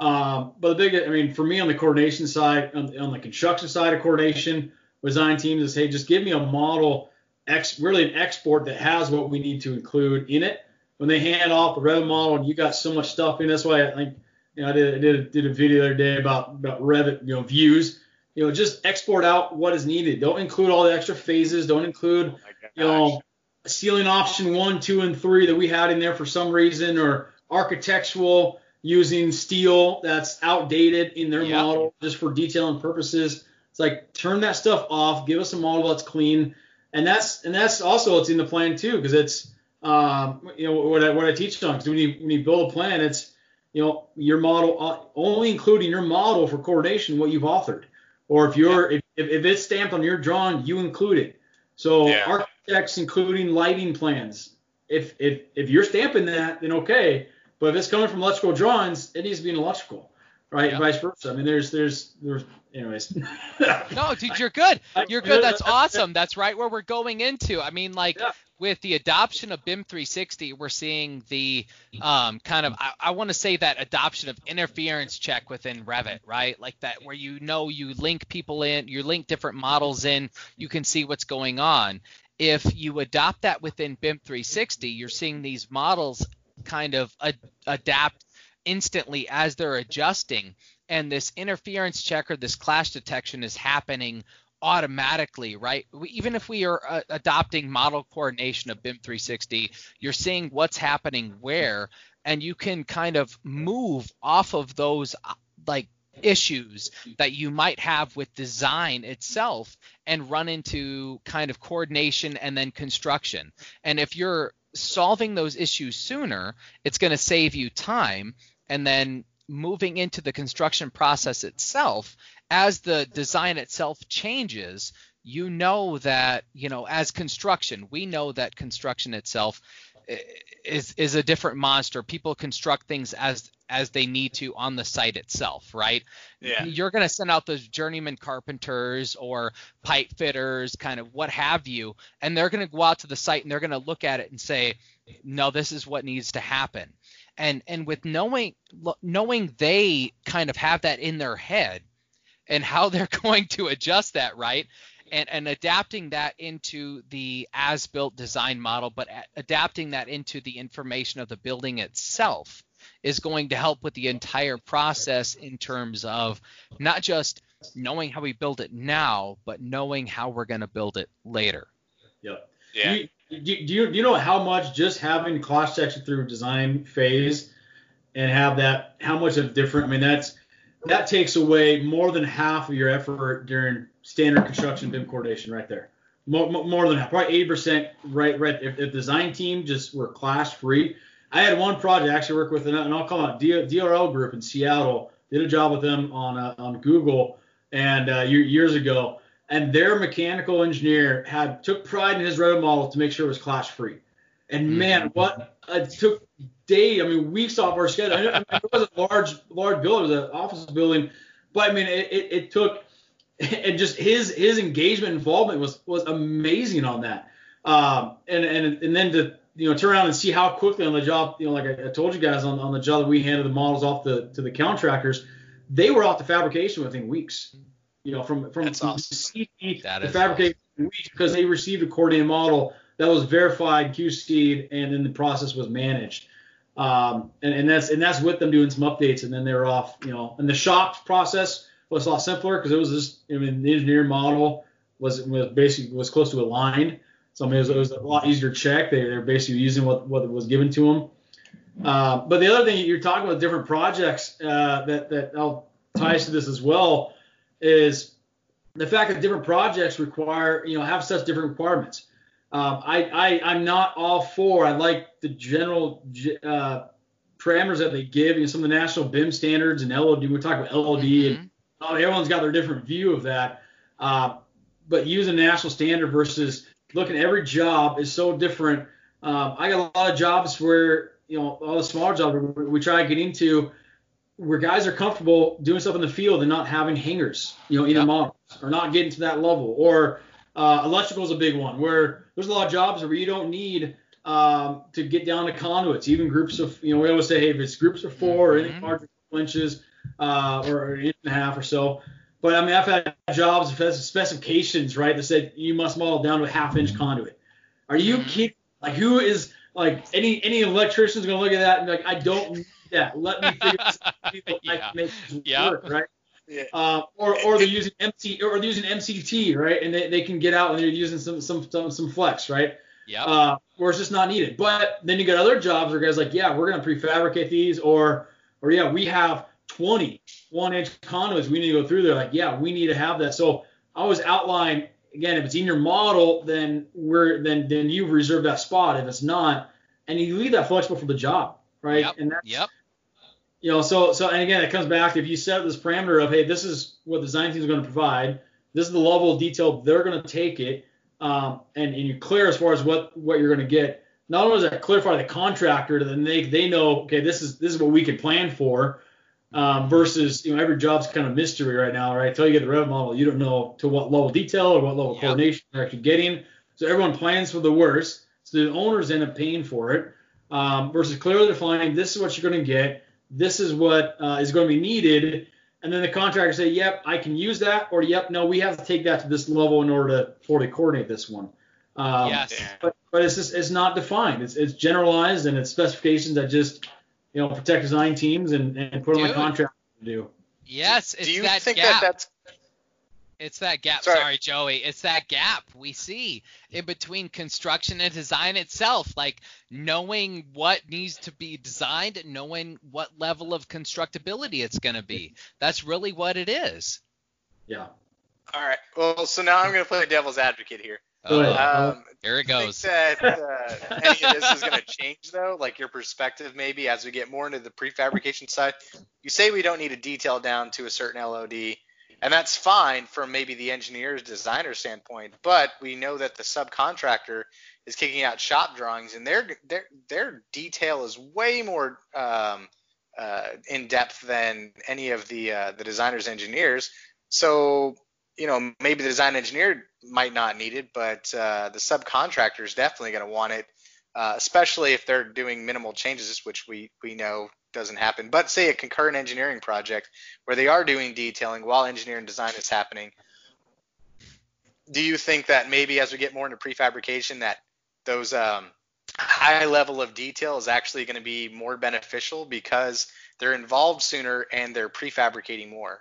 Um, but the big, I mean, for me on the coordination side, on, on the construction side of coordination, with design teams is, hey, just give me a model, ex, really an export that has what we need to include in it. When they hand off a Revit model and you got so much stuff in, that's why I think, you know, I did, I did, did a video the other day about, about Revit, you know, views. You know, just export out what is needed. Don't include all the extra phases. Don't include Oh you know, ceiling option one, two, and three that we had in there for some reason, or architectural using steel that's outdated in their Yep. model just for detailing purposes. It's like turn that stuff off, give us a model that's clean, and that's and that's also what's in the plan too, because it's um, you know what I, what I teach on. Because when you when you build a plan, it's you know your model uh, only including your model for coordination what you've authored, or if you're if, if, if it's stamped on your drawing, you include it. So Yeah. architects including lighting plans. If if if you're stamping that, then okay. But if it's coming from electrical drawings, it needs to be an electrical, right? Yeah. Vice versa. I mean, there's there's there's anyways. No, dude, you're good. You're good. That's awesome. That's right where we're going into. I mean, like Yeah. with the adoption of BIM 360, we're seeing the um, kind of I, I want to say that adoption of interference check within Revit, right? Like that where you know you link people in, you link different models in, you can see what's going on. If you adopt that within BIM 360, you're seeing these models kind of ad- adapt instantly as they're adjusting and this interference check or this clash detection is happening automatically, right? We, even if we are uh, adopting model coordination of BIM 360, you're seeing what's happening where, and you can kind of move off of those uh, like issues that you might have with design itself and run into kind of coordination and then construction. And if you're solving those issues sooner, it's going to save you time. And then moving into the construction process itself as the design itself changes you know that you know as construction we know that construction itself eh, is is a different monster. People construct things as as they need to on the site itself right? Yeah. you're going to send out those journeyman carpenters or pipe fitters kind of what have you and they're going to go out to the site and they're going to look at it and say no this is what needs to happen. And and with knowing knowing they kind of have that in their head and how they're going to adjust that right? And and adapting that into the as built design model but adapting that into the information of the building itself is going to help with the entire process in terms of not just knowing how we build it now but knowing how we're going to build it later Yep. Yeah. Do you, do, you, do you know how much just having clash detection through design phase and have that how much of different? I mean that's that takes away more than half of your effort during standard construction BIM coordination right there. More, more, more than half, probably eighty percent. Right, right. If, if design team just were clash free, I had one project I actually worked with, an, and I'll call it DRL group in Seattle. Did a job with them on uh, on Google and uh, years ago and their mechanical engineer had took pride in his Revit model to make sure it was clash free. And man, what it took day, I mean weeks off our schedule. I mean, it was a large large building, it was an office building, but I mean it, it, it took and just his his engagement involvement was was amazing on that. Um, and and and then to you know turn around and see how quickly on the job, you know, like I, I told you guys on, on the job that we handed the models off the to the contractors, they were off to fabrication within weeks. You know, from from That's awesome. That the is fabrication in weeks because they received a coordinated model that was verified, QC'd, and then the process was managed. Um, and, and that's and that's with them doing some updates, and then they're off. You know, and the shop process was a lot simpler because it was just I mean the engineering model was was basically was close to aligned. So I mean it was, it was a lot easier to check. They they're basically using what what was given to them. Uh, but the other thing you're talking about different projects uh, that that I'll ties to this as well is the fact that different projects require you know have such different requirements. Um, I, I I'm not all for. I like the general uh, parameters that they give. You know, some of the national BIM standards and LOD. We talk about LOD, mm-hmm. and everyone's got their different view of that. Uh, but using national standard versus looking at every job is so different. Um, I got a lot of jobs where you know all the smaller jobs we, we try to get into where guys are comfortable doing stuff in the field and not having hangers, you know, in yep. models or not getting to that level. Or uh, electrical is a big one where there's a lot of jobs where you don't need um, to get down to conduits, even groups of, you know, we always say, hey, if it's groups of 4 mm-hmm. or any larger than inches uh, or an inch and a half or so. But I mean, I've had jobs that specifications, right, that said you must model down to a half inch conduit. Are you mm-hmm. kidding? Like, who is like any any electrician's gonna look at that and be like, I don't need that. Let me figure this out. yeah. I can make this yeah. work, right? Yeah. Uh, or or they're using MC or they're using MCT, right? And they, they can get out and they're using some some some, some flex, right? Yeah. Uh, where it's just not needed. But then you got other jobs where guys like, yeah, we're gonna prefabricate these, or or yeah, we have 20 one inch conduits we need to go through there. Like, yeah, we need to have that. So I always outline again, if it's in your model, then we're then then you've reserved that spot. If it's not, and you leave that flexible for the job, right? Yep. And that's yep you know, so so and again, it comes back if you set this parameter of hey, this is what the design team is going to provide, this is the level of detail they're going to take it, um, and and you're clear as far as what what you're going to get. Not only does that clarify the contractor, then they they know okay, this is this is what we can plan for, um, versus you know every job's kind of mystery right now, right? Until you get the rev model, you don't know to what level detail or what level of coordination you're actually getting. So everyone plans for the worst, so the owners end up paying for it. Um, versus clearly defining this is what you're going to get this is what uh, is going to be needed. And then the contractor say, yep, I can use that, or yep, no, we have to take that to this level in order to fully coordinate this one. Um, yes. But, but it's just it's not defined. It's it's generalized and it's specifications that just you know protect design teams and, and put Dude. on the contract to do. Yes, it's do you that think gap. that that's it's that gap. Sorry. Sorry. Joey. It's that gap we see in between construction and design itself. Like knowing what needs to be designed, knowing what level of constructability it's going to be. That's really what it is. Yeah. All right. Well, so now I'm going to play the devil's advocate here. Oh, um, here it goes. Think that uh, any of this is going to change though, like your perspective maybe as we get more into the prefabrication side. You say we don't need a detail down to a certain LOD and that's fine from maybe the engineer's designer standpoint but we know that the subcontractor is kicking out shop drawings and their their their detail is way more um, uh, in depth than any of the uh, the designer's engineers so you know maybe the design engineer might not need it but uh, the subcontractor is definitely going to want it uh, especially if they're doing minimal changes which we we know doesn't happen. But say a concurrent engineering project where they are doing detailing while engineering design is happening. Do you think that maybe as we get more into prefabrication that those um, high level of detail is actually going to be more beneficial because they're involved sooner and they're prefabricating more?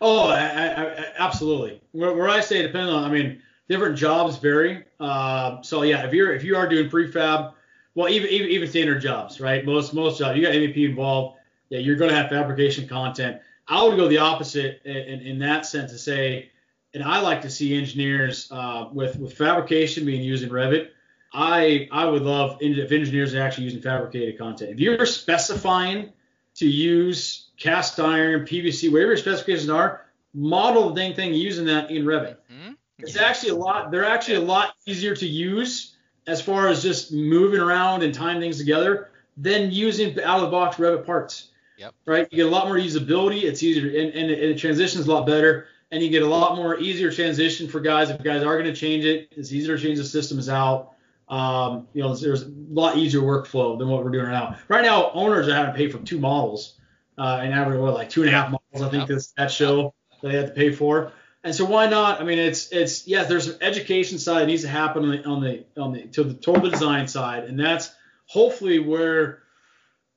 Oh, I, I, absolutely. Where, where, I say depends on, I mean, different jobs vary. Uh, so yeah, if you're if you are doing prefab, well, even, even even standard jobs, right? Most most jobs, you got MEP involved. Yeah, you're going to have fabrication content. I would go the opposite in, in, in that sense to say, and I like to see engineers uh, with with fabrication being used in Revit. I I would love if engineers are actually using fabricated content. If you're specifying to use cast iron, PVC, whatever your specifications are, model the dang thing using that in Revit. Mm-hmm. It's actually a lot. They're actually a lot easier to use as far as just moving around and tying things together than using out of the box Revit parts. Yep. Right. You get a lot more usability. It's easier and, and, it, and it transitions a lot better. And you get a lot more easier transition for guys if guys are going to change it. It's easier to change the systems out. Um, you know, there's a lot easier workflow than what we're doing right now. Right now, owners are having to pay for two models, uh, and average what like two and a half models. I think this that show that they had to pay for. And so why not? I mean, it's it's yeah. There's an education side that needs to happen on the on the on the to the the design side, and that's hopefully where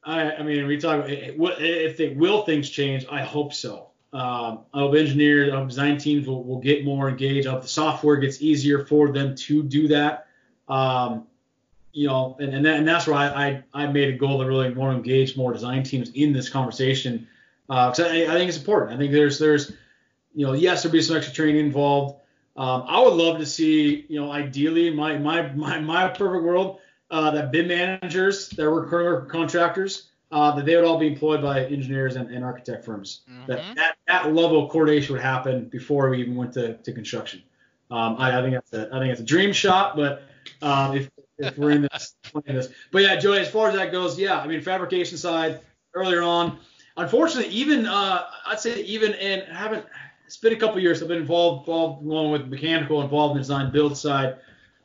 I I mean we talk about if they will things change. I hope so. Um, I hope engineers, I hope design teams will, will get more engaged. I hope the software gets easier for them to do that. Um, you know, and and, that, and that's why I, I I made a goal to really want to engage more design teams in this conversation because uh, I, I think it's important. I think there's there's you know, yes, there'll be some extra training involved. Um, I would love to see, you know, ideally, my my my my perfect world, uh, that BIM managers that were current contractors, uh, that they would all be employed by engineers and, and architect firms. Mm-hmm. That, that that level of coordination would happen before we even went to, to construction. Um, I, I, think that's a I think it's a dream shot, but um, if if we're in this, in this, but yeah, Joey, as far as that goes, yeah, I mean fabrication side earlier on, unfortunately, even uh, I'd say even in I haven't it's been a couple years. I've been involved, involved along with mechanical, involved in the design build side,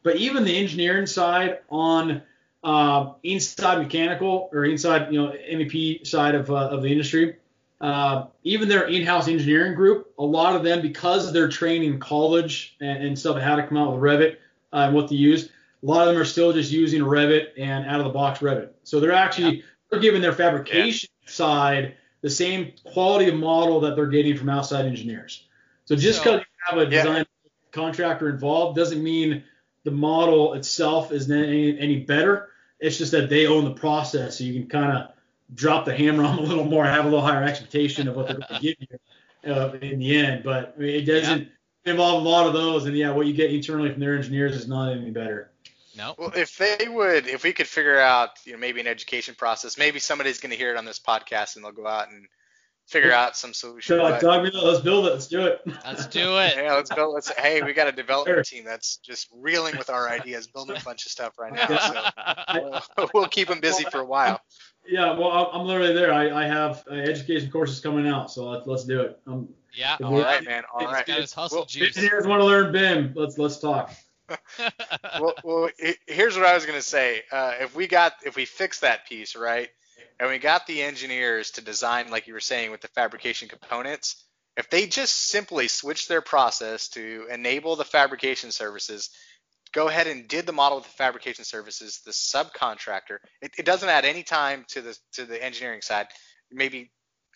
but even the engineering side on uh, inside mechanical or inside you know MEP side of, uh, of the industry, uh, even their in-house engineering group, a lot of them because they're trained in college and, and stuff how to come out with Revit uh, and what to use. A lot of them are still just using Revit and out of the box Revit. So they're actually yeah. they're giving their fabrication yeah. side the same quality of model that they're getting from outside engineers. So just because so, you have a design yeah. contractor involved doesn't mean the model itself is any, any better. It's just that they own the process, so you can kind of drop the hammer on them a little more, have a little higher expectation of what they're going to give you uh, in the end. But I mean, it doesn't yeah. involve a lot of those, and yeah, what you get internally from their engineers is not any better. No. Well, if they would, if we could figure out, you know, maybe an education process, maybe somebody's going to hear it on this podcast and they'll go out and figure out some solution. So, but, let's build it. Let's do it. Let's do it. Yeah, let's build. Let's. Hey, we got a development team that's just reeling with our ideas, building a bunch of stuff right now. So we'll, we'll keep them busy for a while. Yeah, well, I'm literally there. I, I have uh, education courses coming out, so let's let's do it. Um, yeah. All right, man. All right. Got hustle well, juice. Engineers want to learn BIM. Let's let's talk well, well, here's what I was gonna say. Uh, if we got, if we fix that piece right, and we got the engineers to design, like you were saying, with the fabrication components, if they just simply switch their process to enable the fabrication services, go ahead and did the model with the fabrication services, the subcontractor, it, it doesn't add any time to the to the engineering side. Maybe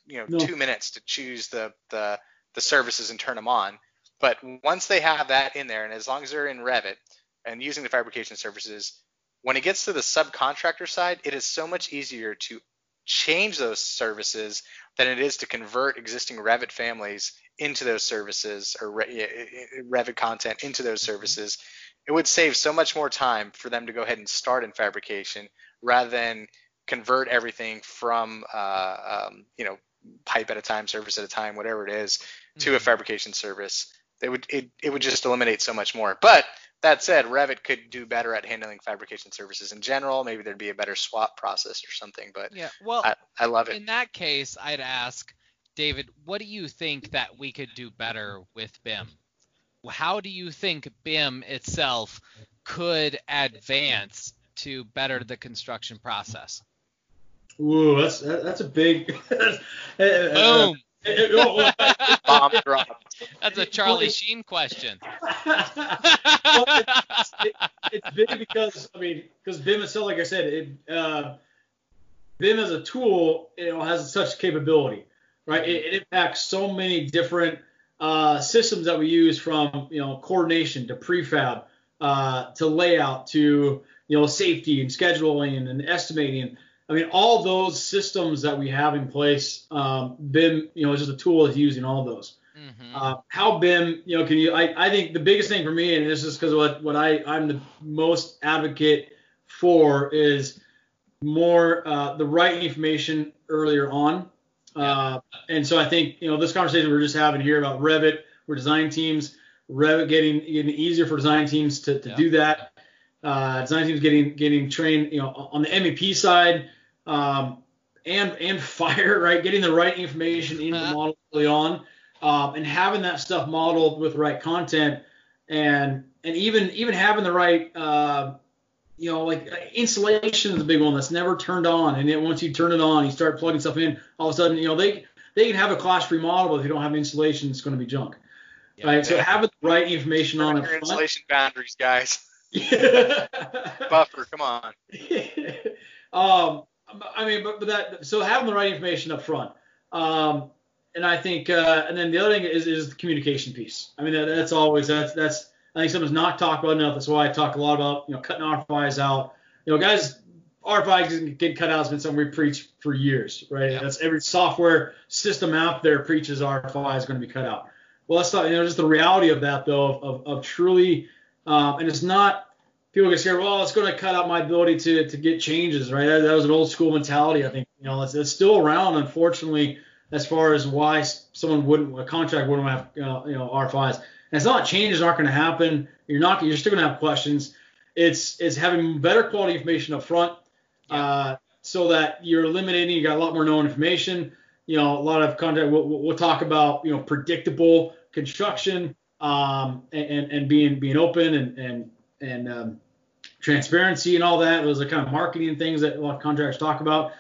you know no. two minutes to choose the the the services and turn them on. But once they have that in there, and as long as they're in Revit and using the fabrication services, when it gets to the subcontractor side, it is so much easier to change those services than it is to convert existing Revit families into those services or Revit content into those mm-hmm. services. It would save so much more time for them to go ahead and start in fabrication rather than convert everything from, uh, um, you know, pipe at a time, service at a time, whatever it is, to mm-hmm. a fabrication service it would it, it would just eliminate so much more. But that said, Revit could do better at handling fabrication services in general. Maybe there'd be a better swap process or something. But yeah, well, I, I love it. In that case, I'd ask David, what do you think that we could do better with BIM? How do you think BIM itself could advance to better the construction process? Ooh, that's that's a big. Boom. Bomb drop. That's a Charlie Sheen question. well, it's, it, it's big because I mean, because BIM itself, like I said, it, uh, BIM as a tool, you know, has such capability, right? It, it impacts so many different uh, systems that we use, from you know coordination to prefab uh, to layout to you know safety and scheduling and estimating. I mean, all those systems that we have in place, um, BIM, you know, is just a tool that's using all those. Mm-hmm. Uh, how BIM, you know, can you? I, I think the biggest thing for me, and this is because what what I I'm the most advocate for is more uh, the right information earlier on. Uh, and so I think you know this conversation we're just having here about Revit, we're design teams, Revit getting getting easier for design teams to, to yeah. do that. Uh, design teams getting getting trained, you know, on the MEP side um, and and fire right, getting the right information into uh-huh. the model early on, um, and having that stuff modeled with the right content, and and even even having the right uh, you know, like uh, insulation is a big one that's never turned on, and then once you turn it on, you start plugging stuff in. All of a sudden, you know, they they can have a clash-free model, but if you don't have insulation, it's going to be junk. Yeah. right? So having the right information on Your it. front- insulation boundaries, guys. Buffer, come on. um, I mean, but, but that so having the right information up front. Um, and I think, uh, and then the other thing is is the communication piece. I mean, that, that's always that's that's I think something's not talked about enough. That's why I talk a lot about you know cutting RFIs out. You know, guys, RFIs getting cut out has been something we preach for years, right? Yeah. That's every software system out there preaches RFI is going to be cut out. Well, that's not you know just the reality of that though of of, of truly, um, and it's not people get scared. Well, it's going to cut out my ability to to get changes, right? That, that was an old school mentality. I think you know it's, it's still around, unfortunately, as far as why someone wouldn't a contract wouldn't have uh, you know RFIs. And it's not changes aren't going to happen. You're not you're still going to have questions. It's it's having better quality information up front, uh, so that you're eliminating. You got a lot more known information. You know, a lot of content. We'll, we'll we'll talk about you know predictable construction um, and, and and being being open and and and um, transparency and all that. Those are kind of marketing things that a lot of contractors talk about,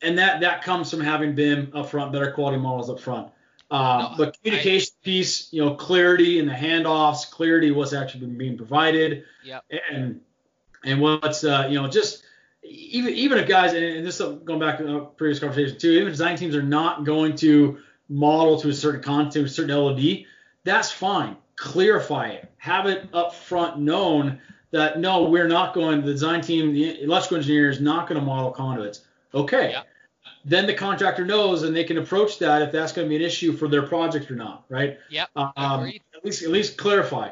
and that that comes from having BIM up front, better quality models up front. Uh, No, but communication piece, you know, clarity in the handoffs, clarity what's actually being provided, Yep. and and what's uh, you know just even even if guys and, and this is going back to a previous conversation too, even if design teams are not going to model to a certain content, a certain LOD, that's fine. Clarify it. Have it up front known that no, we're not going. The design team, the electrical engineer is not going to model conduits. Okay. Yeah. Then the contractor knows, and they can approach that if that's going to be an issue for their project or not, right? Yep. Um, Agreed. at least at least clarify.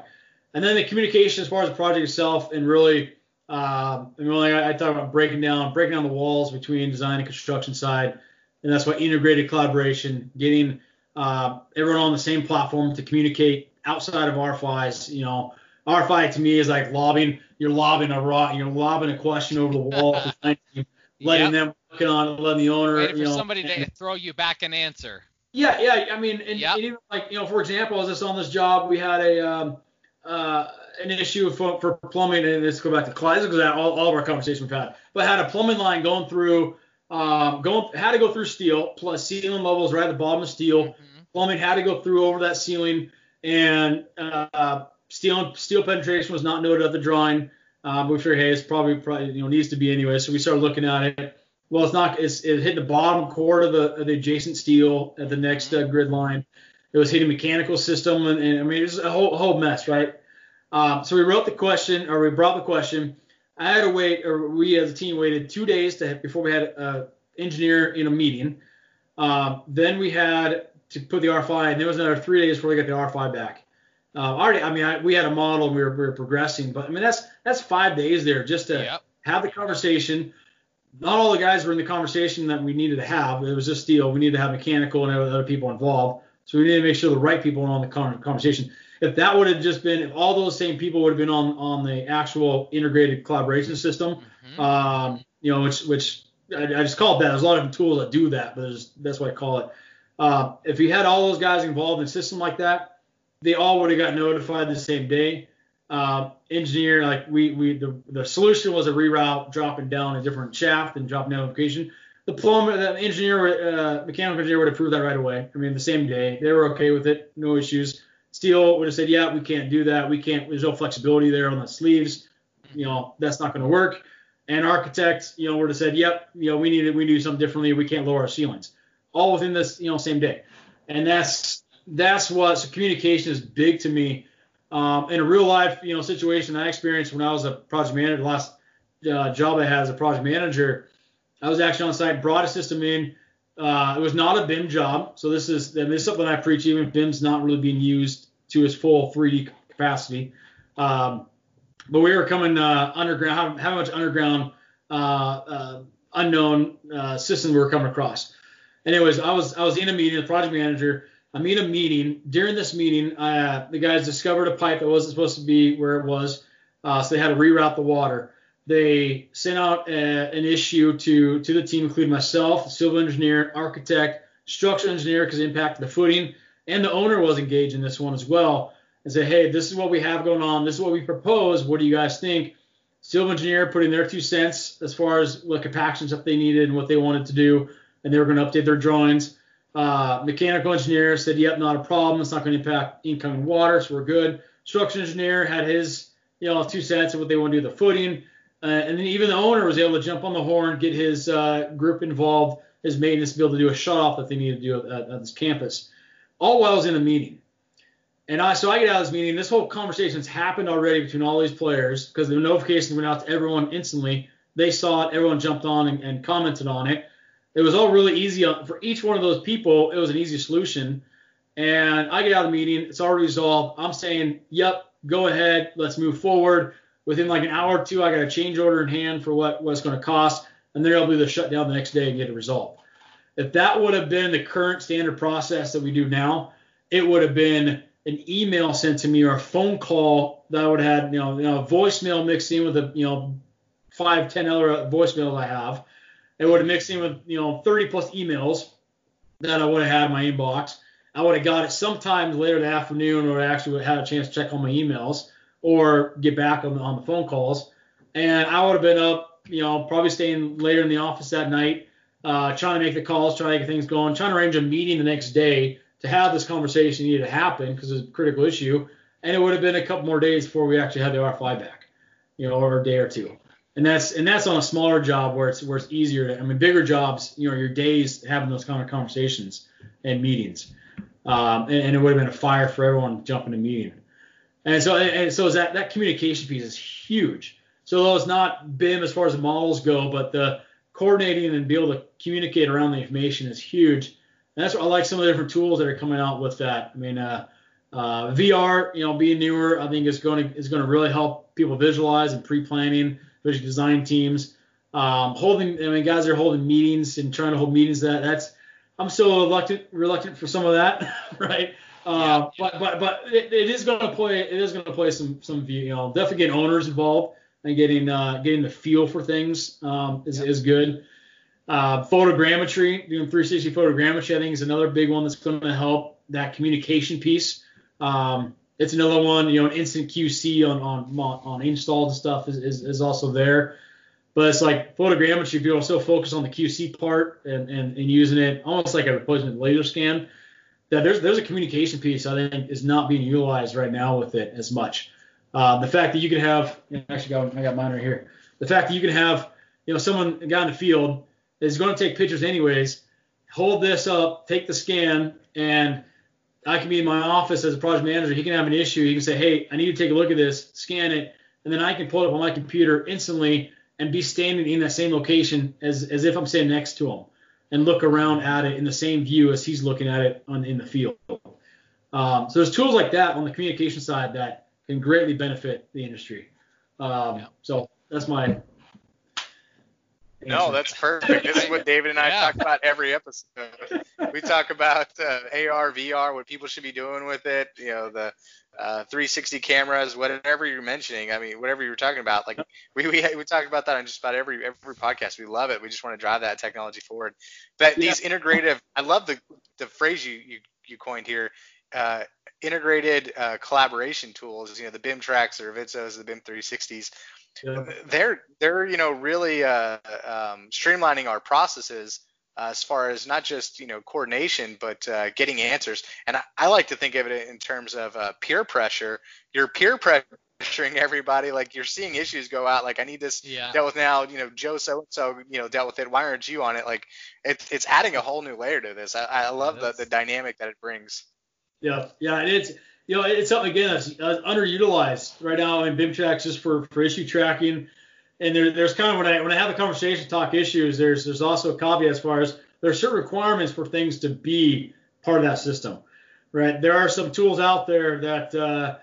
And then the communication as far as the project itself, and really, um, and really, I, I talk about breaking down breaking down the walls between design and construction side, and that's why integrated collaboration, getting uh, everyone on the same platform to communicate outside of RFIs. You know, RFI to me is like lobbing. You're lobbing a rock. You're lobbing a question over the wall, letting Yep. them working on it, letting the owner. Waiting you for know, somebody and- to throw you back an answer. yeah, yeah. I mean, and, Yep. and even like you know, for example, as this on this job, we had a um, uh, an issue for, for plumbing, and let's go back to Clyde. This goes out all, all of our conversations we've had, but had a plumbing line going through, um, going had to go through steel, plus ceiling levels right at the bottom of steel. Mhm. Plumbing had to go through over that ceiling, and uh, steel steel penetration was not noted at the drawing. Um, we figured, hey, it's probably probably you know needs to be anyway. So we started looking at it. Well, it's not. It's, it hit the bottom core of the of the adjacent steel at the next uh, grid line. It was hitting mechanical system, and, and I mean, it was a whole, whole mess, right? Um, so we wrote the question, or we brought the question. I had to wait, or we as a team waited two days to before we had an engineer in a meeting. Um, then we had to put the RFI, and there was another three days before we got the RFI back. Uh, already, I mean, I, we had a model and we were, we were progressing, but I mean, that's that's five days there just to Yep. have the conversation. Not all the guys were in the conversation that we needed to have. It was just deal. We needed to have mechanical and other people involved. So we needed to make sure the right people were on the conversation. If that would have just been, if all those same people would have been on on the actual integrated collaboration system, Mhm. um, you know, which which I, I just call it that. There's a lot of tools that do that, but that's what I call it. Uh, if you had all those guys involved in a system like that, they all would have got notified the same day. Uh, engineer, like we we the, the solution was a reroute, dropping down a different shaft and dropping down location. The plumber, the engineer, uh, mechanical engineer would approve that right away. I mean, the same day, they were okay with it, no issues. Steel would have said, yeah, we can't do that. We can't. There's no flexibility there on the sleeves. You know, that's not going to work. And architect, you know, would have said, yep, you know, we need it. We do something differently. We can't lower our ceilings. All within this, you know, same day. And that's that's what so communication is big to me. Um, in a real life, you know, situation I experienced when I was a project manager, last uh, job I had as a project manager, I was actually on site, brought a system in. Uh, it was not a BIM job, so this is this is something I preach. Even BIM's not really being used to its full 3D capacity, um, but we were coming uh, underground. How, how much underground uh, uh, unknown uh, system we were coming across? Anyways, I was I was in a meeting, the project manager. I'm in a meeting. During this meeting, uh, the guys discovered a pipe that wasn't supposed to be where it was, uh, so they had to reroute the water. They sent out a, an issue to to the team, including myself, civil engineer, architect, structural engineer, because it impacted the footing, and the owner was engaged in this one as well, and said, hey, this is what we have going on. This is what we propose. What do you guys think? Civil engineer put in their two cents as far as what compaction stuff they needed and what they wanted to do, and they were going to update their drawings. Uh, mechanical engineer said, "Yep, not a problem. It's not going to impact incoming water, so we're good." Structural engineer had his, you know, two cents of what they want to do the footing, uh, and then even the owner was able to jump on the horn, get his uh, group involved, his maintenance, to be able to do a shut off that they need to do at, at this campus, all while I was in a meeting. And I so I get out of this meeting. This whole conversation's happened already between all these players because the notifications went out to everyone instantly. They saw it. Everyone jumped on and, and commented on it. It was all really easy for each one of those people. It was an easy solution. And I get out of the meeting. It's already resolved. I'm saying, yep, go ahead. Let's move forward. Within like an hour or two, I got a change order in hand for what what's going to cost, and they're able to do the shutdown the next day and get it resolved. If that would have been the current standard process that we do now, it would have been an email sent to me or a phone call that I would have had, you know, you know, voicemail mixed in with a, you know, five, ten other voicemails I have. It would have mixed in with, you know, 30 plus emails that I would have had in my inbox. I would have got it sometime later the afternoon or actually would have had a chance to check on my emails or get back on, on the phone calls. And I would have been up, you know, probably staying later in the office that night, uh, trying to make the calls, trying to get things going, trying to arrange a meeting the next day to have this conversation needed to happen because it's a critical issue. And it would have been a couple more days before we actually had the RFI back, you know, or a day or two. And that's and that's on a smaller job where it's where it's easier to. I mean, bigger jobs, you know, your days having those kind of conversations and meetings, um, and, and, it would have been a fire for everyone jumping a meeting. And so and so is that that communication piece is huge. So though it's not BIM as far as the models go, but the coordinating and be able to communicate around the information is huge and that's what I like some of the different tools that are coming out with that. I mean, uh, uh, VR, you know, being newer, I think is going to is going to really help people visualize and pre-planning, visual design teams. Um, holding, I mean, guys are holding meetings and trying to hold meetings. That that's, I'm still reluctant reluctant for some of that, right? Uh, yeah, But but but it, it is going to play it is going to play some some you know definitely getting owners involved and getting uh, getting the feel for things um, is yeah. is good. Uh, photogrammetry, doing 360 photogrammetry, I think is another big one that's going to help that communication piece. Um, it's another one, you know, an instant QC on on on installs and stuff is, is, is also there. But it's like photogrammetry, people are so focused on the QC part and, and, and using it almost like a replacement laser scan that there's there's a communication piece I think is not being utilized right now with it as much. Uh, the fact that you can have actually got I got mine right here. The fact that you can have you know someone guy in the field is going to take pictures anyways. Hold this up, take the scan, and I can be in my office as a project manager. He can have an issue. He can say, hey, I need to take a look at this, scan it, and then I can pull it up on my computer instantly and be standing in that same location as, as if I'm standing next to him and look around at it in the same view as he's looking at it on, in the field. Um, so there's tools like that on the communication side that can greatly benefit the industry. Um, yeah. So that's my no, that's perfect. This is what David and I yeah. talk about every episode. We talk about uh, AR, VR, what people should be doing with it. You know, the uh, 360 cameras, whatever you're mentioning. I mean, whatever you're talking about. Like we we we talk about that on just about every every podcast. We love it. We just want to drive that technology forward. But yeah. these integrative, I love the the phrase you you, you coined here. Uh, integrated uh, collaboration tools, you know, the BIM tracks or Reviztos, the BIM 360s yeah. they're they're you know really uh, um, streamlining our processes uh, as far as not just you know coordination but uh, getting answers. And I, I, like to think of it in terms of uh, peer pressure. You're peer pressuring everybody. Like you're seeing issues go out. Like i need this yeah. dealt with now you know joe so and so you know dealt with it. Why aren't you on it? Like it, it's adding a whole new layer to this. I, I love yeah, the, the dynamic that it brings. Yeah. Yeah. And it's you know, it's something again that's uh, underutilized right now in BIMTracks just for, for issue tracking. And there, there's kind of when I when I have a conversation talk issues, there's there's also a caveat as far as there are certain requirements for things to be part of that system, right? There are some tools out there that uh,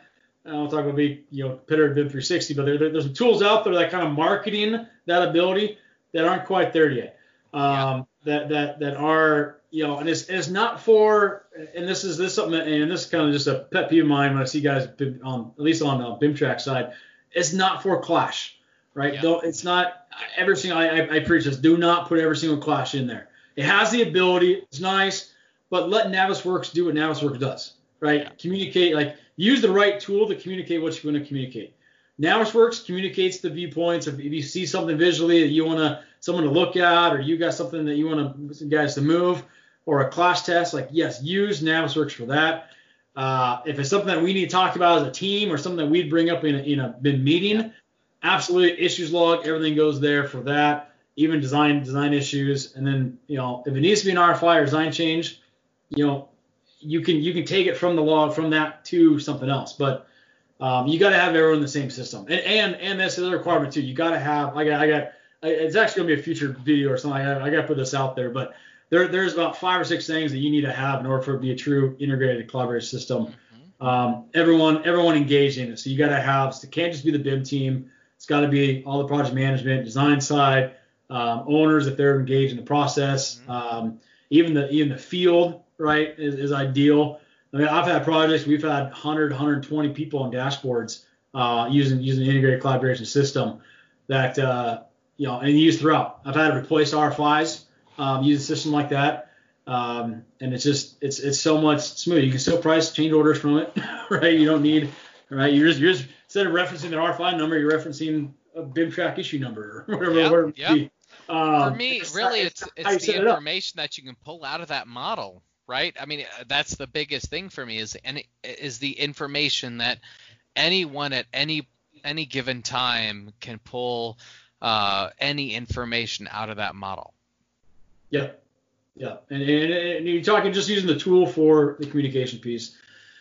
I don't talk about be you know Pitter BIM 360, but there, there, there's some tools out there that kind of marketing that ability that aren't quite there yet. Um, yeah. That that that are you know, and it's, it's not for, and this is this is something, and this is kind of just a pet peeve of mine when I see guys on at least on the BIMTrack side, it's not for clash, right? Yeah. Though it's not every single I, I, I preach this. Do not put every single clash in there. It has the ability, it's nice, but let Navisworks do what Navisworks does, right? Yeah. Communicate, like use the right tool to communicate what you want to communicate. Navisworks communicates the viewpoints. If, if you see something visually that you want to someone to look at, or you got something that you want to guys to move, or a clash test, like yes, use Navisworks for that. Uh, if it's something that we need to talk about as a team or something that we'd bring up in a, in a meeting, absolutely issues log, everything goes there for that. Even design design issues, and then you know if it needs to be an RFI or design change, you know you can you can take it from the log from that to something else. But um, you got to have everyone in the same system. And and and that's another requirement too. You got to have. I got I got. It's actually gonna be a future video or something. I, I got to put this out there, but there there's about five or six things that you need to have in order for it to be a true integrated collaborative system. Mm-hmm. Um, everyone everyone engaged in it. So you got to have. So it can't just be the BIM team. It's got to be all the project management, design side, um, owners if they're engaged in the process, mm-hmm. um, even the even the field right is, is ideal. I mean, I've had projects we've had 100, 120 people on dashboards uh, using using the integrated collaboration system that uh, you know and used throughout. I've had to replace RFIs, um, use a system like that, um, and it's just it's it's so much smooth. You can still price change orders from it, right? You don't need right. You're just, you're just instead of referencing the RFI number, you're referencing a BIM track issue number or whatever. Yeah, yeah. Um, For me, really, it's it's the information that you can pull out of that model right? I mean, uh, that's the biggest thing for me is any is the information that anyone at any any given time can pull uh, any information out of that model. Yeah, yeah, and, and, and, you're talking just using the tool for the communication piece.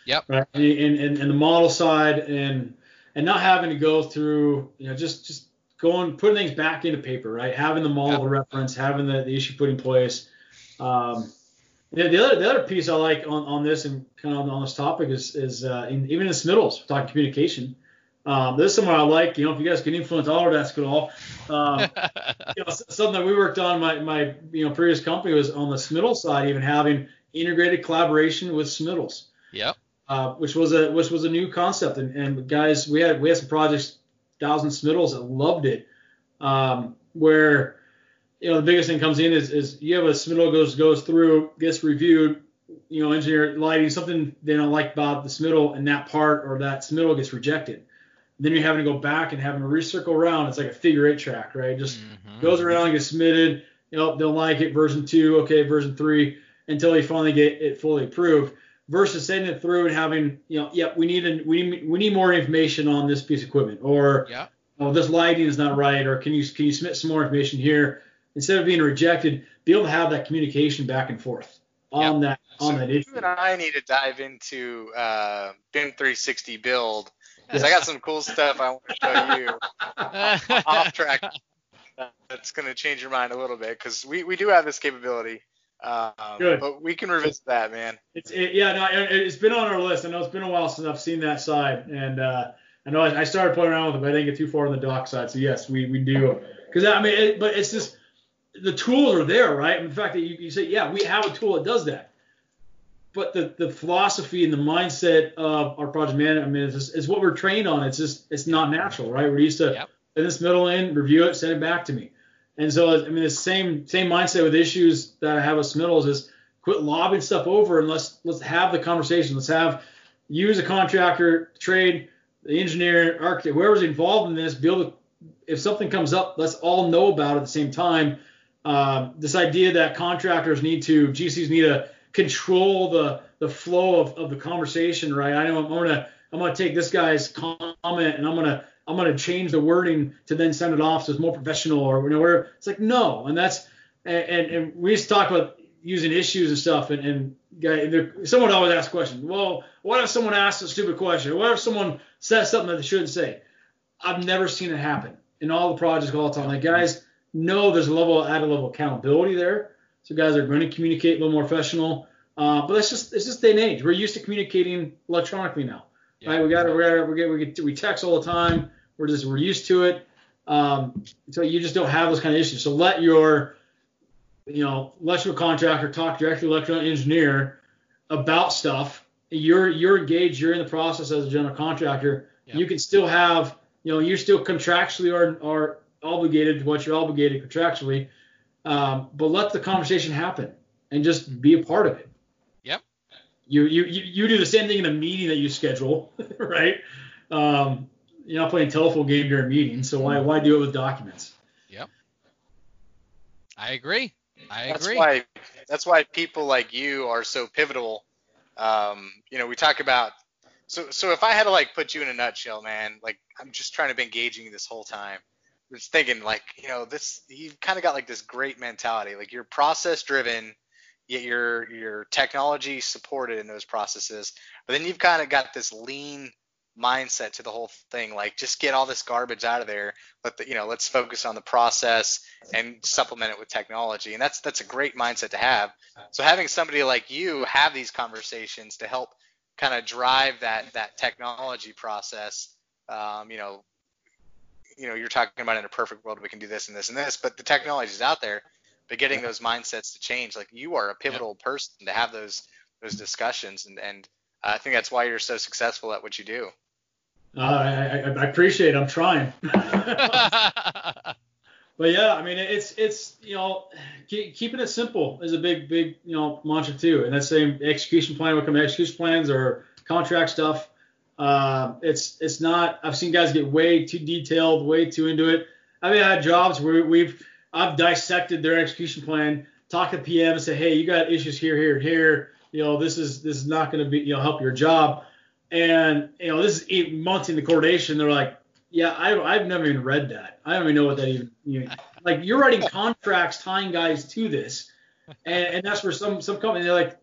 Yep. Right, and, and, and the model side, and and not having to go through, you know, just just going putting things back into paper, right? Having the model yep. reference, having the, the issue put in place. Um, yeah, the other the other piece I like on, on this and kind of on this topic is is uh, in, even in submittals, talking communication. Um, this is something I like. You know, if you guys can influence Autodesk at all, um, you know, something that we worked on my my you know previous company was on the submittal side, even having integrated collaboration with submittals. Yep. Uh, which was a which was a new concept, and, and guys, we had we had some projects, thousand submittals that loved it, um, where you know, the biggest thing comes in is, is you have a submittal goes goes through, gets reviewed, you know, engineer lighting, something they don't like about the submittal and that part or that submittal gets rejected. Then you're having to go back and having to recircle around. It's like a figure eight track, right? Just mm-hmm. goes around, and gets submitted. You know, they'll like it, version two, okay, version three, until you finally get it fully approved. Versus sending it through and having, you know, yeah, we need a, we need we need more information on this piece of equipment, or yeah. oh, this lighting is not right, or can you can you submit some more information here? instead of being rejected, be able to have that communication back and forth on yep. that on so that issue. You and I need to dive into uh, BIM 360 build because I got some cool stuff I want to show you off track. That's going to change your mind a little bit because we, we do have this capability. Um, Good. But we can revisit that, man. It's it, yeah, no, it, has been on our list. I know it's been a while since I've seen that side, and uh, I know I, I started playing around with it, but I didn't get too far on the dock side. So yes, we, we do because I mean, it, but it's just the tools are there, right? And the fact that you, you say, yeah, we have a tool that does that. But the, the philosophy and the mindset of our project management, I mean, it's, just, it's what we're trained on. It's just, it's not natural, right? We're used to, yep. in this middle end, review it, send it back to me. And so, I mean, the same same mindset with issues that I have with submittals is quit lobbing stuff over and let's let's have the conversation. Let's have use a contractor, trade, the engineer, architect, whoever's involved in this, build. if something comes up, let's all know about it at the same time um, this idea that contractors need to, GCs need to control the the flow of, of the conversation, right? I know I'm gonna I'm gonna take this guy's comment and I'm gonna I'm gonna change the wording to then send it off so it's more professional or you know where it's like no, and that's and, and, and we used to talk about using issues and stuff and, and guy, someone always asks questions. Well, what if someone asks a stupid question? What if someone says something that they shouldn't say? I've never seen it happen in all the projects all the time. Like guys know there's a level added level of accountability there. So guys are going to communicate a little more professional. Uh, but that's just it's just day and age. We're used to communicating electronically now. Yeah. Right? We got we got we get we get we text all the time. We're just we're used to it. Um, so you just don't have those kind of issues. So let your you know electrical contractor talk directly to the electrical engineer about stuff. You're you're engaged. You're in the process as a general contractor. Yeah. You can still have you know you're still contractually or are obligated to what you're obligated contractually. Um, but let the conversation happen and just be a part of it. Yep. You you you do the same thing in a meeting that you schedule, right? Um, you're not playing telephone game during a meeting, so why why do it with documents? Yep. I agree. I that's agree. Why, that's why people like you are so pivotal. Um, you know, we talk about so so if I had to like put you in a nutshell, man, like I'm just trying to be engaging this whole time. Just thinking like, you know, this you've kind of got like this great mentality. Like you're process driven, yet you're you're technology supported in those processes. But then you've kind of got this lean mindset to the whole thing. Like just get all this garbage out of there. Let the, you know, let's focus on the process and supplement it with technology. And that's that's a great mindset to have. So having somebody like you have these conversations to help kind of drive that that technology process. Um, you know, you know, you're talking about in a perfect world we can do this and this and this, but the technology is out there. But getting those mindsets to change, like you are a pivotal person to have those those discussions, and and I think that's why you're so successful at what you do. Uh, I, I, appreciate it. I'm trying. but yeah, I mean, it's it's you know, keep, keeping it simple is a big big you know mantra too. And that same execution plan, what come execution plans or contract stuff. Uh, it's it's not. I've seen guys get way too detailed, way too into it. I mean, I had jobs where we've I've dissected their execution plan, talk to PM and say, hey, you got issues here, here, here. You know, this is this is not going to be you know help your job. And you know, this is eight months into coordination. They're like, yeah, I, I've never even read that. I don't even know what that even. You know, like you're writing contracts tying guys to this, and, and that's where some some companies they're like,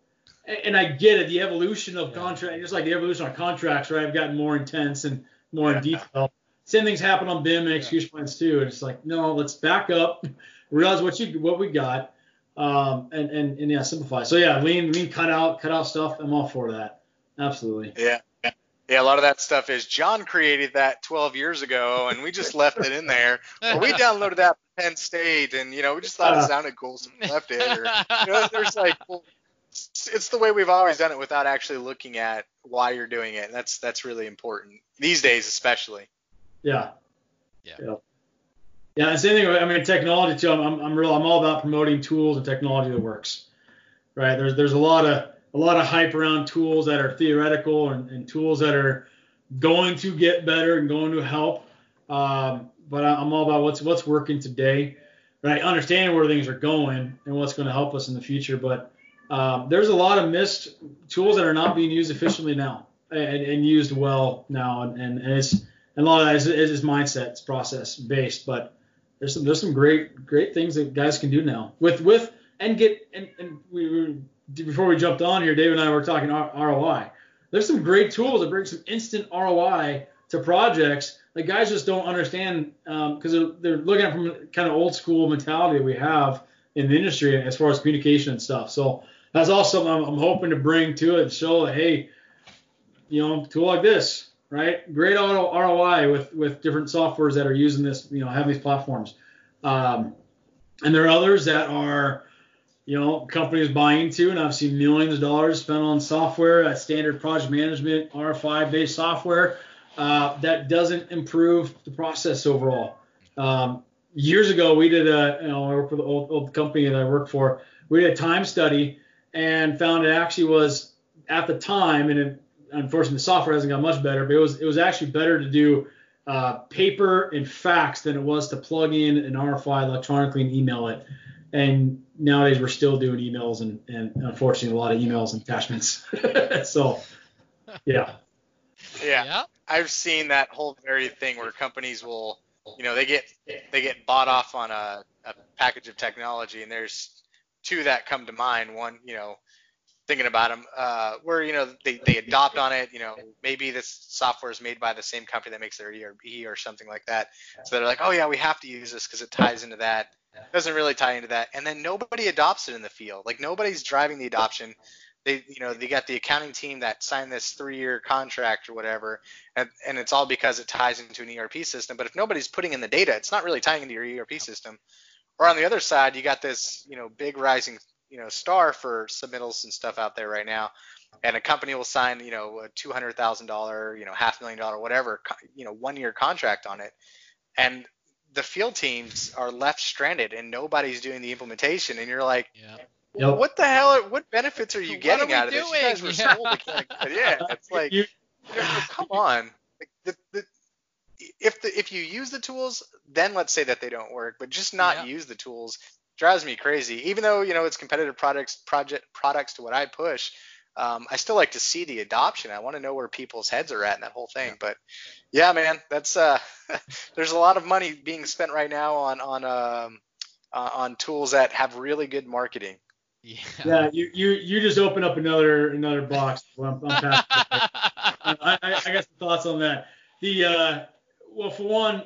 and I get it. The evolution of contract, just like the evolution of contracts, right? I've gotten more intense and more in detail. Same things happen on BIM and execution plans too. And it's like, no, let's back up, realize what you what we got, um, and and and yeah, simplify. So yeah, lean lean cut out cut out stuff. I'm all for that. Absolutely. Yeah. Yeah, a lot of that stuff is John created that 12 years ago, and we just left it in there. Or we downloaded that from Penn State, and you know we just thought it uh. sounded cool, so we left it. Or, you know, there's like, well, it's the way we've always done it without actually looking at why you're doing it. And that's that's really important these days, especially. Yeah. Yeah. Yeah. Yeah, and same thing. I mean, technology too. I'm, I'm real. I'm all about promoting tools and technology that works. Right. There's there's a lot of a lot of hype around tools that are theoretical and, and tools that are going to get better and going to help. Um, but I'm all about what's what's working today, right? Understanding where things are going and what's going to help us in the future. But um, there's a lot of missed tools that are not being used efficiently now and, and used well now, and, and, and, it's and a lot of that is, is mindset, it's process based. But there's some there's some great great things that guys can do now with with and get and, and we, before we jumped on here, Dave and I were talking ROI. There's some great tools that bring some instant ROI to projects that guys just don't understand because um, they're, they're looking at from kind of old school mentality that we have in the industry as far as communication and stuff. So that's also I'm, I'm hoping to bring to it and show that hey, you know, tool like this, right? Great auto ROI with with different softwares that are using this, you know, have these platforms. Um, and there are others that are you know, companies buying into, and I've seen millions of dollars spent on software, standard project management, RFI based software uh, that doesn't improve the process overall. Um, years ago, we did a, you know, I work for the old, old company that I worked for. We did a time study and found it actually was at the time, and it, unfortunately the software hasn't got much better, but it was it was actually better to do uh, paper and fax than it was to plug in an RFI electronically and email it and nowadays we're still doing emails and, and unfortunately a lot of emails and attachments. so, yeah. yeah. Yeah. I've seen that whole very thing where companies will, you know, they get they get bought off on a, a package of technology, and there's two that come to mind. One, you know, thinking about them, uh, where you know they, they adopt on it. You know, maybe this software is made by the same company that makes their ERP or something like that. So they're like, oh yeah, we have to use this because it ties into that doesn't really tie into that. And then nobody adopts it in the field. Like nobody's driving the adoption. They, you know, they got the accounting team that signed this three-year contract or whatever, and, and it's all because it ties into an ERP system. But if nobody's putting in the data, it's not really tying into your ERP system. Or on the other side, you got this, you know, big rising, you know, star for submittals and stuff out there right now, and a company will sign, you know, a two hundred thousand dollar, you know, half million dollar, whatever, you know, one-year contract on it, and the field teams are left stranded and nobody's doing the implementation, and you're like, yeah. Well, yep. what the hell? Are, what benefits are you getting are out of doing? this? You guys were yeah. sold yeah, it's like, you, you know, come on. The, the, if the if you use the tools, then let's say that they don't work, but just not yeah. use the tools drives me crazy. Even though you know it's competitive products project products to what I push, um, I still like to see the adoption. I want to know where people's heads are at in that whole thing. But yeah, man, that's uh, there's a lot of money being spent right now on on um, uh, on tools that have really good marketing. Yeah. yeah, you, you you just open up another another box. I'm, I'm I, I, I got some thoughts on that. The uh, well, for one,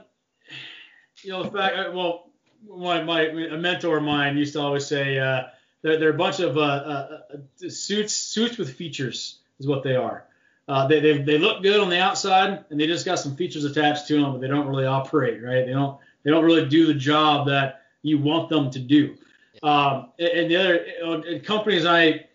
you know, the fact, uh, well, my, my a mentor of mine used to always say uh, they're, they're a bunch of uh, uh, uh, suits suits with features is what they are. Uh, they, they they look good on the outside and they just got some features attached to them, but they don't really operate right. They don't they don't really do the job that you want them to do. Um, and the other companies I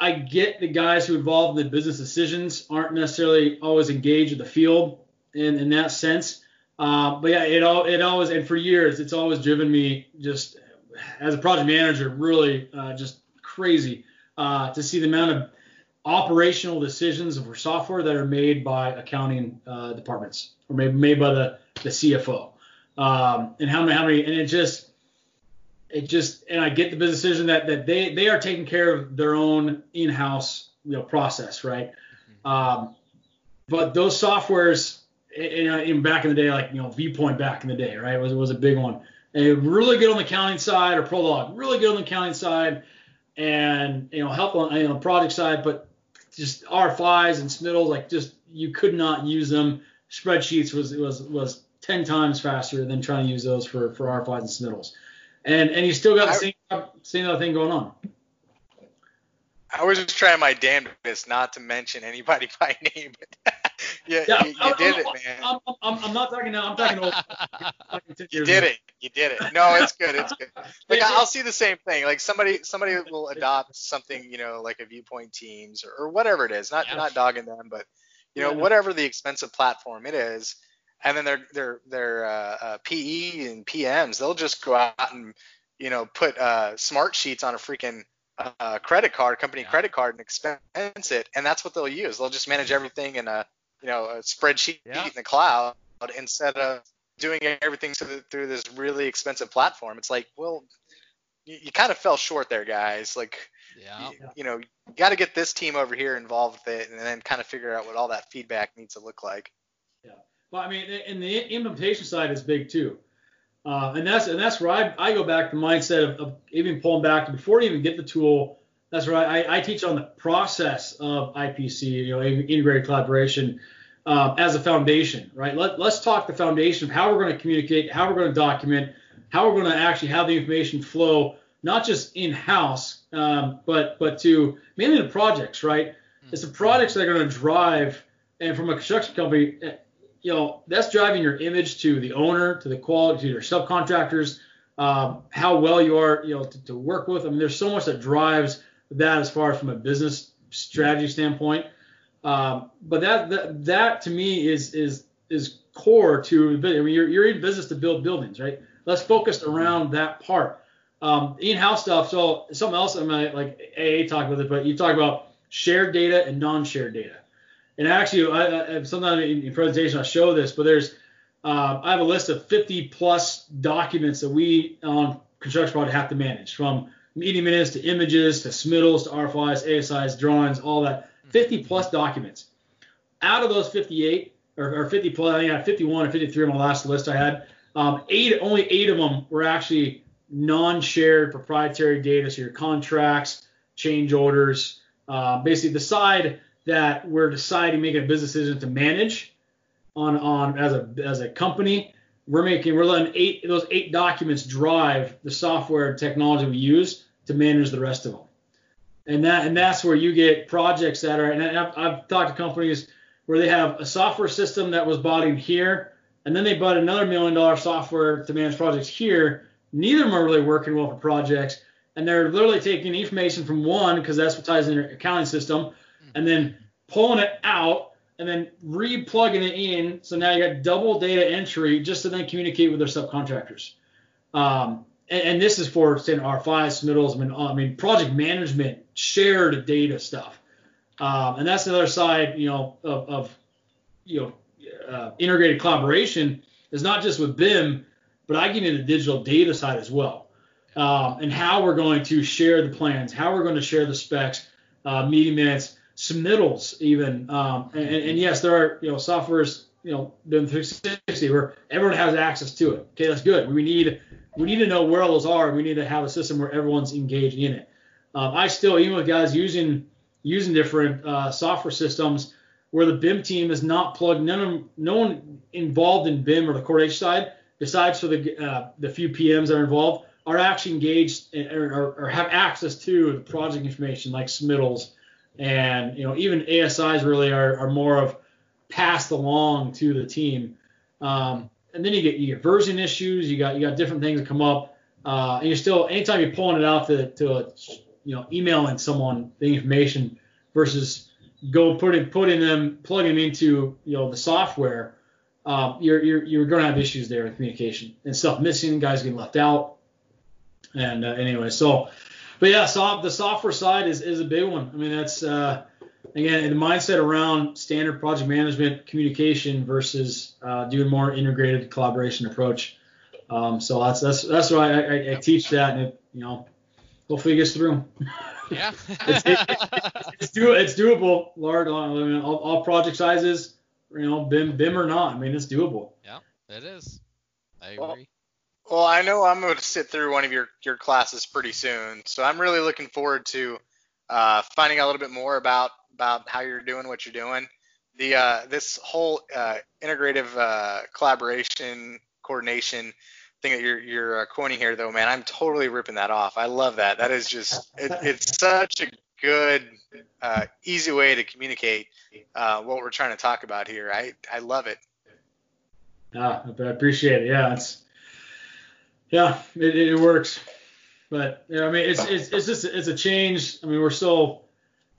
I get the guys who involved in the business decisions aren't necessarily always engaged in the field in, in that sense. Uh, but yeah, it all it always and for years it's always driven me just as a project manager really uh, just crazy uh, to see the amount of operational decisions for software that are made by accounting uh, departments or maybe made by the the CFO um, and how many how many and it just it just and I get the business decision that that they they are taking care of their own in-house you know process right mm-hmm. um, but those softwares in, in back in the day, like you know, Viewpoint back in the day, right? It was was a big one. And really good on the accounting side, or Prolog, really good on the accounting side, and you know, help on you know project side, but just RFIs and submittals, like just you could not use them. Spreadsheets was was was ten times faster than trying to use those for for RFIs and submittals, and and you still got the same same other thing going on. I was just trying my damnedest not to mention anybody by name. Yeah, yeah, you, you I'm, did I'm, it, man. I'm, I'm, I'm, not talking now. I'm talking old. you did it. You did it. No, it's good. It's good. Like I'll see the same thing. Like somebody somebody will adopt something, you know, like a viewpoint teams or, or whatever it is. Not yeah. not dogging them, but you know, yeah. whatever the expensive platform it is. And then their their their uh, uh, PE and PMs, they'll just go out and you know put uh, smart sheets on a freaking uh, credit card, company yeah. credit card, and expense it, and that's what they'll use. They'll just manage everything in a you know a spreadsheet yeah. in the cloud instead of doing everything through this really expensive platform. It's like, well, you, you kind of fell short there, guys. Like, yeah. you, you know, you got to get this team over here involved with it, and then kind of figure out what all that feedback needs to look like. Yeah. Well, I mean, and the implementation side is big too. Uh, and that's and that's where I, I go back to the mindset of, of even pulling back to before you even get the tool. That's right. I, I teach on the process of IPC, you know, integrated collaboration uh, as a foundation, right? Let, let's talk the foundation of how we're going to communicate, how we're going to document, how we're going to actually have the information flow, not just in house, um, but but to mainly the projects, right? It's the projects that are going to drive, and from a construction company, you know, that's driving your image to the owner, to the quality, to your subcontractors, um, how well you are, you know, to, to, work with. I mean, there's so much that drives that as far as from a business strategy standpoint. Um, but that, that that to me is is is core to. I mean, you're you're in business to build buildings, right? Let's focus around that part. Um, in-house stuff. So something else I'm gonna like AA talk about it, but you talk about shared data and non-shared data. And actually, I, I, sometimes in, in presentation I show this, but there's uh, I have a list of 50 plus documents that we on construction project have to manage, from meeting minutes to images to submittals to RFIs, ASIs, drawings, all that. 50 plus documents. Out of those 58 or, or 50 plus, I think I had 51 or 53 on my last list I had. Um, eight, only eight of them were actually non-shared proprietary data. So your contracts, change orders, uh, basically the side that we're deciding making a business decision to manage on on as a as a company. We're making we're letting eight those eight documents drive the software technology we use to manage the rest of them. And that and that's where you get projects that are and I've, I've talked to companies where they have a software system that was bought in here, and then they bought another million dollar software to manage projects here. Neither of them are really working well for projects, and they're literally taking information from one because that's what ties in their accounting system, hmm. and then pulling it out and then re-plugging it in. So now you got double data entry just to then communicate with their subcontractors. Um, and, and, this is for say RFIs, middles, I mean, I mean project management, shared data stuff. Um, and that's the other side, you know, of, of you know, uh, integrated collaboration is not just with BIM, but I get into the digital data side as well. um, and how we're going to share the plans, how we're going to share the specs, uh, meeting minutes, submittals, even. Um, and, and, yes, there are you know softwares you know BIM 360 where everyone has access to it. Okay, that's good. We need we need to know where all those are. We need to have a system where everyone's engaged in it. Um, I still, even with guys using using different uh, software systems, where the BIM team is not plugged, none no one involved in BIM or the coordination side, besides for the uh, the few PMs that are involved, are actually engaged in, or, or, have access to the project information like submittals, and you know even ASIs really are, are more of passed along to the team. Um, and then you get you get version issues, you got you got different things that come up, uh, and you're still anytime you're pulling it out to, to a, you know emailing someone the information versus go putting putting them plugging into you know the software, uh, you're you're you're going to have issues there with communication and stuff missing, guys getting left out, and uh, anyway, so but yeah, so the software side is is a big one. I mean that's uh, again the mindset around standard project management communication versus uh, doing more integrated collaboration approach. Um, so that's that's that's why I, I, I teach that, and it, you know hopefully it gets through. Yeah. it's, it, it's, do, it's doable, Lord. I mean, all, all, project sizes, you know, BIM, BIM or not. I mean, it's doable. Yeah, it is. I agree. Well, I know I'm going to sit through one of your, your classes pretty soon, so I'm really looking forward to uh, finding out a little bit more about about how you're doing what you're doing. The uh, this whole uh, integrative uh, collaboration coordination thing that you're you're uh, coining here, though, man, I'm totally ripping that off. I love that. That is just it, it's such a good, uh, easy way to communicate what we're trying to talk about here. I I love it. Ah, I appreciate it. Yeah, it's yeah, it, it works. But yeah, I mean, it's it's it's just it's a change. I mean, we're still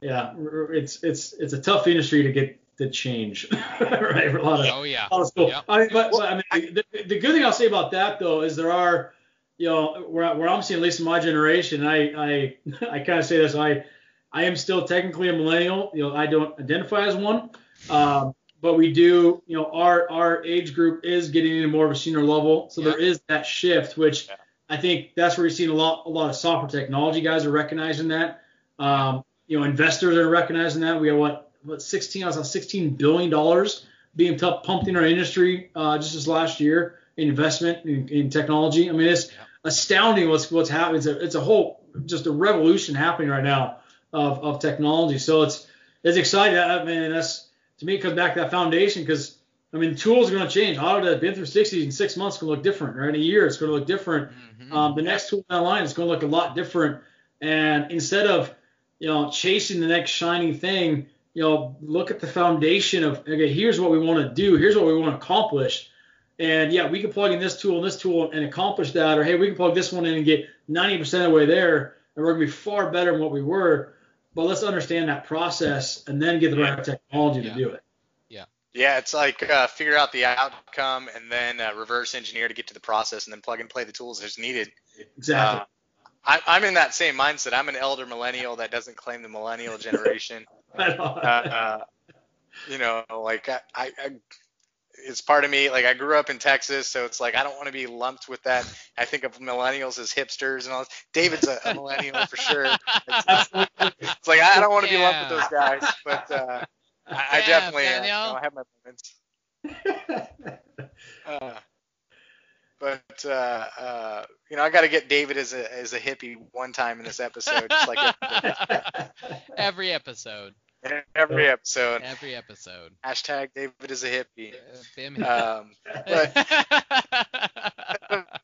yeah, it's it's it's a tough industry to get the change, right? a lot of, oh yeah. Lot of Yep. I mean, but, but, I mean, the, the good thing I'll say about that though is there are, you know, where, where I'm seeing at least in my generation, I I I kind of say this, I I am still technically a millennial. You know, I don't identify as one, um, but we do, you know, our our age group is getting into more of a senior level, so there is that shift, which yeah. I think that's where you're seeing a lot a lot of software technology guys are recognizing that. Um, you know, investors are recognizing that. We have what what 16, I was on 16 billion dollars being pumped in our industry uh, just this last year in investment in, in technology. I mean, it's yeah. astounding what's what's happening. It's a, it's a whole just a revolution happening right now of, of technology. So it's it's exciting. I mean, that's to me it comes back to that foundation because I mean, tools are going to change. Autodesk BIM 360 in six months going to look different, Or In a year, it's going to look different. Mm-hmm. Um, the next tool down the line is going to look a lot different. And instead of you know chasing the next shiny thing, you know, look at the foundation of okay, here's what we want to do, here's what we want to accomplish. And yeah, we can plug in this tool and this tool and accomplish that, or hey, we can plug this one in and get 90% of the way there, and we're gonna be far better than what we were. But let's understand that process and then get the right technology yeah. to do it. Yeah. Yeah, it's like uh, figure out the outcome and then uh, reverse engineer to get to the process, and then plug and play the tools as needed. Exactly. Uh, I, am in that same mindset. I'm an elder millennial that doesn't claim the millennial generation. uh, uh, you know, like I, I, I, it's part of me. Like I grew up in Texas, so it's like I don't want to be lumped with that. I think of millennials as hipsters and all. This. David's a, a millennial for sure. It's, it's, like I don't want to be lumped with those guys, but uh, I, I definitely uh, you know, I have my moments. Uh, but uh, uh, you know, I got to get David as a as a hippie one time in this episode, just like every episode. Every episode. Every episode. Every episode. Hashtag David is a hippie. Uh, um, but,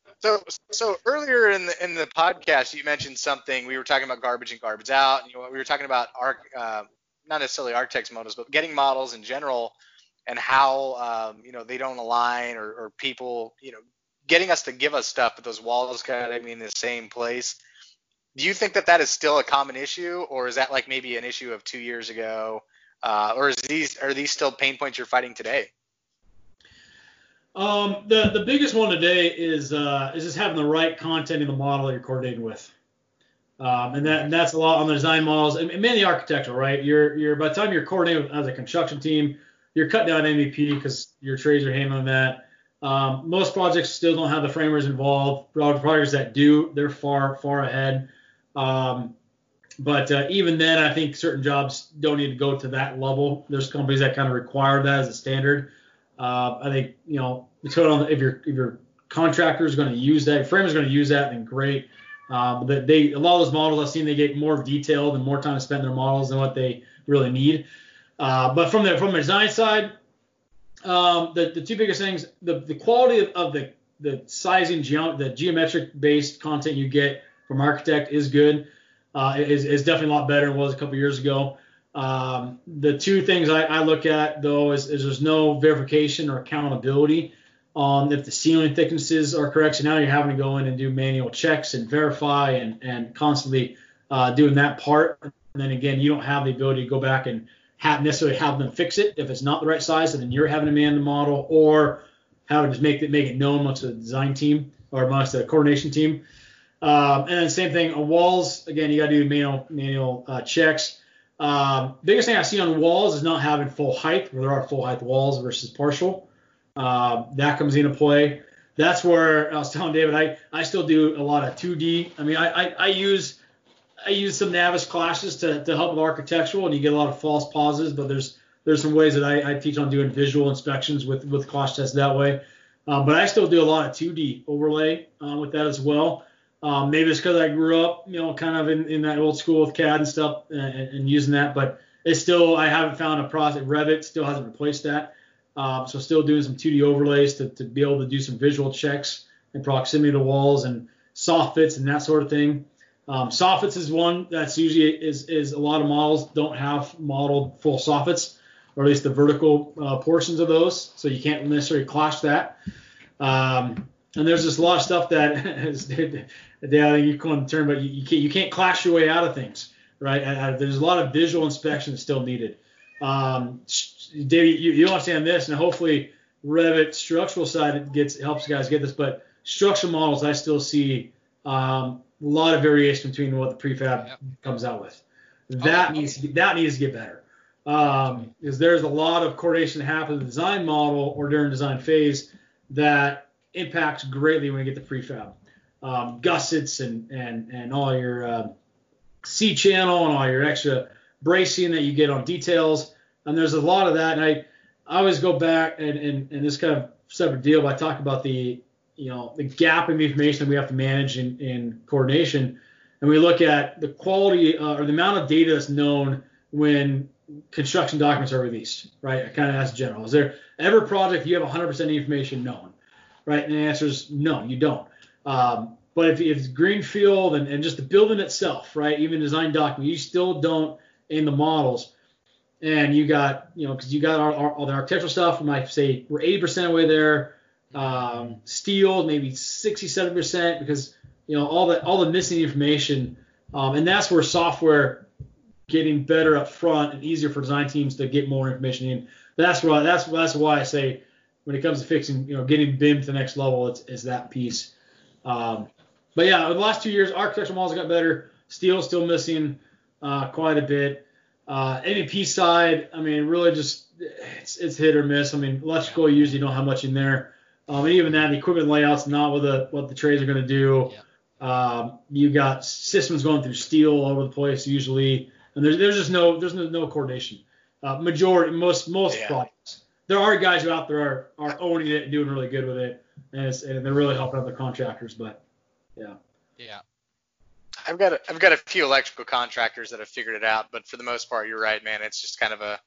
so so earlier in the in the podcast, you mentioned something. We were talking about garbage and garbage out. And, you know, we were talking about our uh, not necessarily architects models, but getting models in general and how um, you know they don't align or, or people you know getting us to give us stuff, but those walls got to be in the same place. Do you think that that is still a common issue, or is that like maybe an issue of two years ago, uh, or is these are these still pain points you're fighting today? Um, the the biggest one today is uh, is just having the right content in the model you're coordinating with, um, and that and that's a lot on the design models and mainly architectural, right? You're you're by the time you're coordinating as a construction team, you're cutting down MEP because your trades are handling that Um, most projects still don't have the framers involved. Projects that do, they're far far ahead. Um, but uh, even then, I think certain jobs don't need to go to that level. There's companies that kind of require that as a standard. Uh, I think you know, if your if your contractor is going to use that, if framer is going to use that, then great. Uh, but they a lot of those models I've seen they get more detailed and more time to spend their models than what they really need. Uh, but from the from the design side, um, the the two biggest things the the quality of, of the the sizing geom- the geometric based content you get from architect is good. Uh, is, is definitely a lot better than it was a couple years ago. Um, the two things I, I look at though is, is, there's no verification or accountability on if the ceiling thicknesses are correct. So now you're having to go in and do manual checks and verify and, and constantly uh, doing that part. And then again, you don't have the ability to go back and have necessarily have them fix it if it's not the right size, and then you're having to man the model or how to just make it make it known amongst the design team or amongst the coordination team. Um, and then same thing on walls. Again, you got to do manual manual uh, checks. Um, biggest thing I see on walls is not having full height, where there are full height walls versus partial. Uh, that comes into play. That's where I was telling David, I, I still do a lot of 2D. I mean, I, I, I use I use some Navis clashes to, to help with architectural, and you get a lot of false pauses. But there's there's some ways that I, I teach on doing visual inspections with with clash tests that way. Um, but I still do a lot of 2D overlay uh, with that as well. Um, maybe it's because I grew up, you know, kind of in, in that old school with CAD and stuff and, and, using that. But it's still I haven't found a process. Revit still hasn't replaced that. Um, so still doing some 2D overlays to, to be able to do some visual checks and proximity to walls and soffits and that sort of thing. Um, soffits is one that's usually is is a lot of models don't have modeled full soffits, or at least the vertical uh, portions of those, so you can't necessarily clash that. Um, and there's just a lot of stuff that is, yeah, you call the term, but you, you, can't you can't clash your way out of things, right? Uh, there's a lot of visual inspection that's still needed. Um, Dave, you, you understand this, and hopefully Revit structural side gets helps guys get this, but structural models I still see um, a lot of variation between what the prefab yep. comes out with. That okay. needs to get, that needs to get better. Um, because there's a lot of coordination that happens in the design model or during design phase that impacts greatly when you get the prefab. Um, gussets and and and all your uh, C channel and all your extra bracing that you get on details. And there's a lot of that. And I, I always go back and, and, and this kind of separate deal, but I talk about the you know the gap in information that we have to manage in, in coordination, and we look at the quality uh, or the amount of data that's known when construction documents are released, right? I kind of ask general. Is there ever project you have 100% information known, right? And the answer is no, you don't. Um, but if, if it's greenfield and, and just the building itself, right? Even design document, you still don't in the models. And you got, you know, because you got all, the architectural stuff. We might say we're 80% away there um, steel maybe 67 percent because you know all the all the missing information, um, and that's where software getting better up front and easier for design teams to get more information in. That's why that's that's why I say when it comes to fixing, you know, getting BIM to the next level, it's, it's that piece. Um, but yeah, the last two years, architectural models got better. Steel still missing uh, quite a bit. Uh, MEP side, I mean, really just it's, it's hit or miss. I mean, electrical usually don't have much in there. Um, and even that, the equipment layout's not what the what the trades are going to do. Yeah. Um, you got systems going through steel all over the place usually, and there's there's just no there's no, no coordination. Uh, majority most most yeah. projects. There are guys out there are, are owning it and doing really good with it, and, and they're really helping out the contractors. But yeah. Yeah. I've got a, I've got a few electrical contractors that have figured it out, but for the most part, you're right, man. It's just kind of a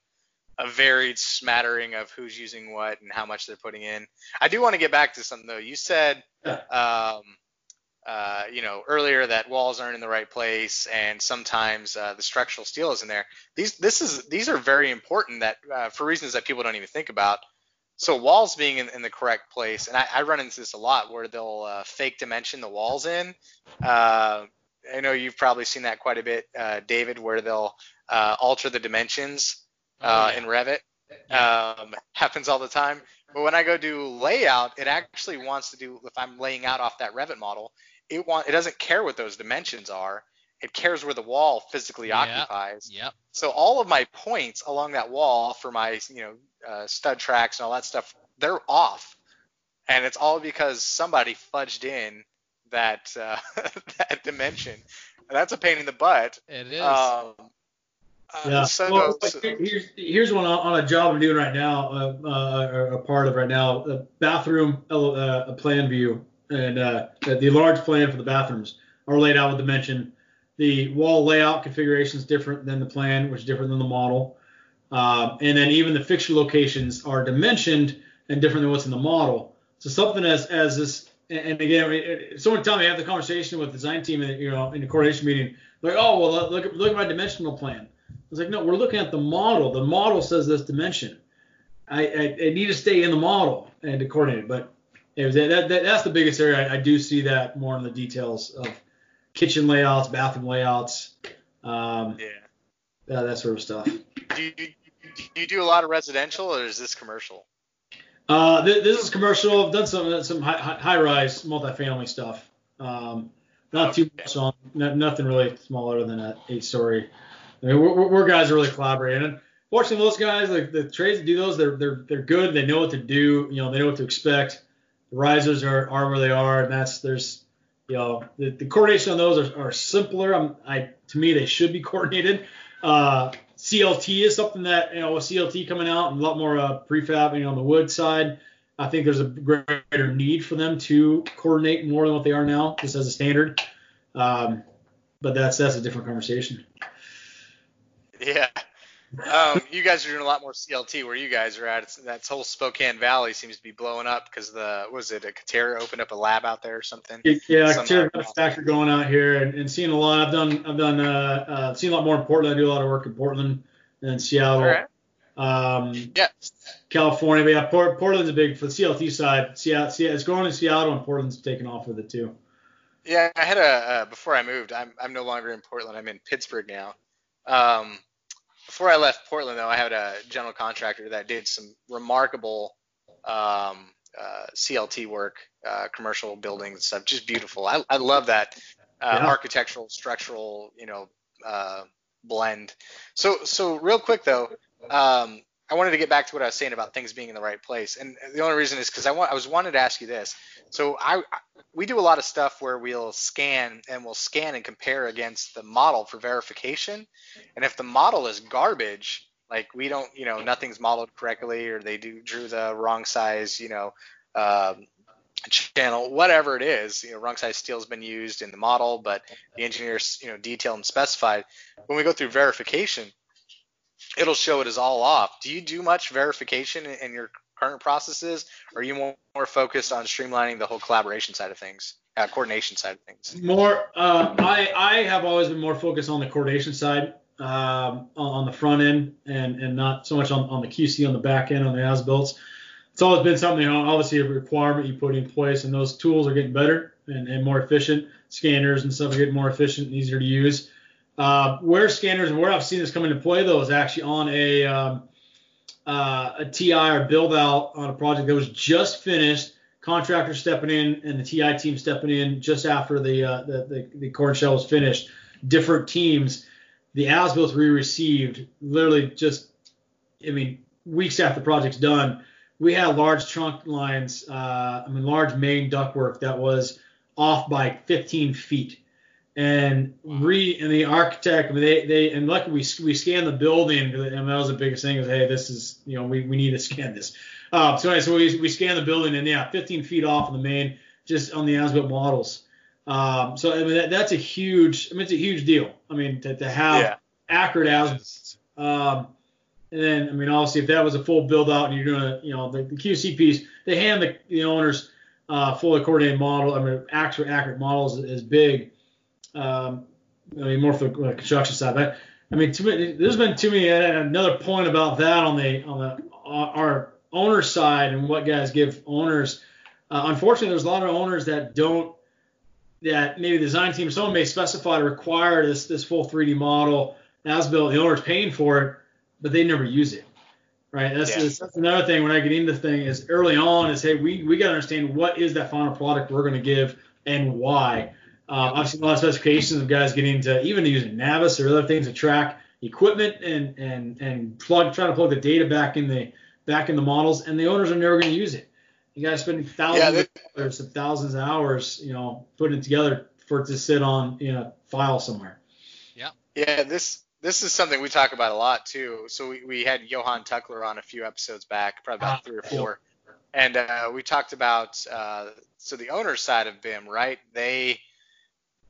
a varied smattering of who's using what and how much they're putting in. I do want to get back to something though. You said, um, uh, you know, earlier that walls aren't in the right place and sometimes uh, the structural steel is in there. These this is these are very important that uh, for reasons that people don't even think about. So walls being in, in the correct place, and I, I, run into this a lot where they'll uh, fake dimension the walls in. Uh, I know you've probably seen that quite a bit, uh, David, where they'll alter the dimensions Oh, uh, in Revit. Yeah. Um, happens all the time. But when I go do layout, it actually wants to do if I'm laying out off that Revit model, it want it doesn't care what those dimensions are. It cares where the wall physically yep. occupies. Yep. So all of my points along that wall for my you know uh, stud tracks and all that stuff, they're off. and it's all because somebody fudged in that uh, that dimension. And that's a pain in the butt. It is. Um, uh, Yeah. so- well, so- here's here's one on, on a job I'm doing right now, uh, uh, a part of right now, a bathroom uh, a plan view, and uh, the large plan for the bathrooms are laid out with dimension. The wall layout configuration is different than the plan, which is different than the model, um, and then even the fixture locations are dimensioned and different than what's in the model. So something as as this, and again, someone tell me I have the conversation with the design team, in, you know, in the coordination meeting, like, oh well, look at look at my dimensional plan. I was like, no, we're looking at the model. The model says this dimension. I, I, I need to stay in the model and to coordinate. But was, that, that, that's the biggest area. I, I do see that more in the details of kitchen layouts, bathroom layouts, um, yeah. that, that sort of stuff. Do you, do you do a lot of residential or is this commercial? Uh, th- this is commercial. I've done some some high, high, high-rise multifamily stuff. Um, not too much on, no, nothing really smaller than an eight-story. I mean, we're, we're, guys are really collaborating. Fortunately, those guys, like the trades that do those, they're they're they're good. They know what to do. You know, they know what to expect. The risers are, are where they are, and that's there's you know the, the coordination on those are, are simpler. I'm, I to me they should be coordinated. Uh, CLT is something that you know with CLT coming out and a lot more uh, prefab you know, on the wood side. I think there's a greater need for them to coordinate more than what they are now, just as a standard. Um, but that's that's a different conversation. Yeah. Um, you guys are doing a lot more CLT where you guys are at. It's, that whole Spokane Valley seems to be blowing up because the was it a Katerra opened up a lab out there or something? Yeah, Tier are- factor going out here and, and seeing a lot. I've done I've done uh, uh seen a lot more in Portland. I do a lot of work in Portland and Seattle. All right. Um, Yeah. California, but yeah, Port, Portland's a big for the CLT side. Seattle, Seattle, it's growing in Seattle, and Portland's taking off with it too. Yeah, I had a uh, before I moved. I'm I'm no longer in Portland. I'm in Pittsburgh now. Um, before I left Portland, though, I had a general contractor that did some remarkable um, uh, CLT work, uh, commercial buildings and stuff. Just beautiful. I, I love that uh, Yeah. architectural, structural, you know, uh, blend. So so real quick though, um, I wanted to get back to what I was saying about things being in the right place, and the only reason is because I I was wanted to ask you this. So I we do a lot of stuff where we'll scan and we'll scan and compare against the model for verification. And if the model is garbage, like we don't, you know, nothing's modeled correctly or they do drew the wrong size, you know, um, channel, whatever it is, you know, wrong size steel's been used in the model, but the engineers, you know, detailed and specified. When we go through verification, it'll show it is all off. Do you do much verification in, in your current processes, or are you more, more focused on streamlining the whole collaboration side of things, uh, coordination side of things? More, uh, I I have always been more focused on the coordination side, um, on, the front end, and and not so much on, on the QC on the back end on the as builds. It's always been something, obviously a requirement you put in place, and those tools are getting better and, and more efficient. Scanners and stuff are getting more efficient and easier to use. Uh, where scanners and where I've seen this come into play though is actually on a um, uh, a TI or build out on a project that was just finished. Contractor stepping in and the TI team stepping in just after the uh, the, the, the core and shell was finished. Different teams. The as built we received literally just, I mean, weeks after the project's done. We had large trunk lines, uh, I mean, large main ductwork that was off by 15 feet and re and the architect they they and luckily we we scanned the building and that was the biggest thing is hey this is you know we, we need to scan this. Uh, so anyway so we, we scanned the building and yeah 15 feet off of the main just on the as-built models. Um, so I mean that, that's a huge I mean it's a huge deal I mean to, to have Yeah. accurate as um, and then I mean obviously if that was a full build out and you're doing a you know the, the QC piece they hand the, the owners uh, fully coordinated model I mean actual accurate models is big um, I mean, more for the uh, construction side. But I mean, too many, there's been too many. uh, Another point about that on the on the our owner side and what guys give owners. Uh, unfortunately, there's a lot of owners that don't. That maybe the design team, someone may specify to require this this full 3D model as built. The owner's paying for it, but they never use it. Right. That's, Yeah. that's another thing when I get into the thing is early on is hey we we got to understand what is that final product we're going to give and why. Uh, I've seen a lot of specifications of guys getting into even using Navis or other things to track equipment and and and plug trying to plug the data back in the back in the models, and the owners are never going to use it. You guys spending thousands Yeah, of dollars thousands of hours, you know, putting it together for it to sit on in a file somewhere. Yeah, Yeah. this this is something we talk about a lot too. So we, we had Johan Tuckler on a few episodes back, probably about Ah, three or cool. four, and uh, we talked about uh, so the owner side of BIM, right? They,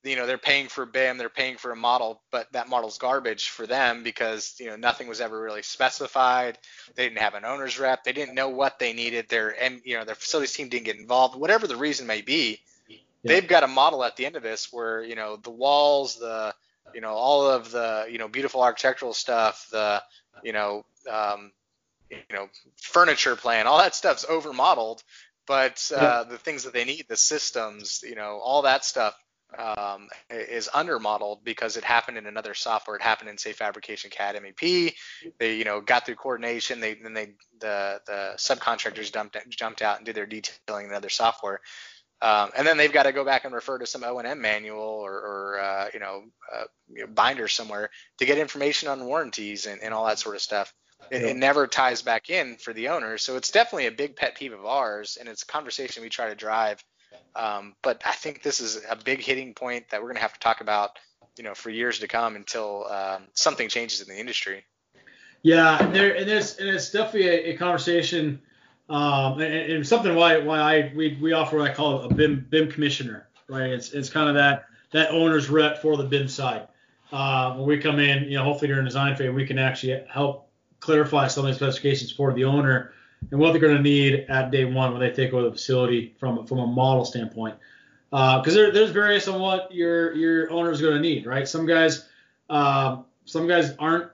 you know, they're paying for BIM, they're paying for a model, but that model's garbage for them because you know nothing was ever really specified. They didn't have an owner's rep, they didn't know what they needed. Their and you know their facilities team didn't get involved, whatever the reason may be. They've got a model at the end of this where you know the walls, the you know all of the you know beautiful architectural stuff the you know um, you know furniture plan all that stuff's over modeled but uh, the things that they need the systems you know all that stuff um, is under modeled because it happened in another software. It happened in say fabrication CADmep they you know got through coordination. They then they the the subcontractors dumped jumped out and did their detailing in another software. Um, and then they've got to go back and refer to some O&M manual or, or uh, you know, uh, you know, binder somewhere to get information on warranties and, and all that sort of stuff. It, it never ties back in for the owner, so it's definitely a big pet peeve of ours, and it's a conversation we try to drive. Um, but I think this is a big hitting point that we're going to have to talk about, you know, for years to come until um, something changes in the industry. Yeah, and there and there's and it's definitely a, a conversation, um, and, and something why why I we, we offer what I call a BIM BIM commissioner, right? It's it's kind of that that owner's rep for the BIM side. Uh, when we come in, you know, hopefully during design phase, we can actually help clarify some of the specifications for the owner and what they're going to need at day one when they take over the facility from from a model standpoint. Because there, there's various on what your your owner is going to need, right? Some guys, um, some guys aren't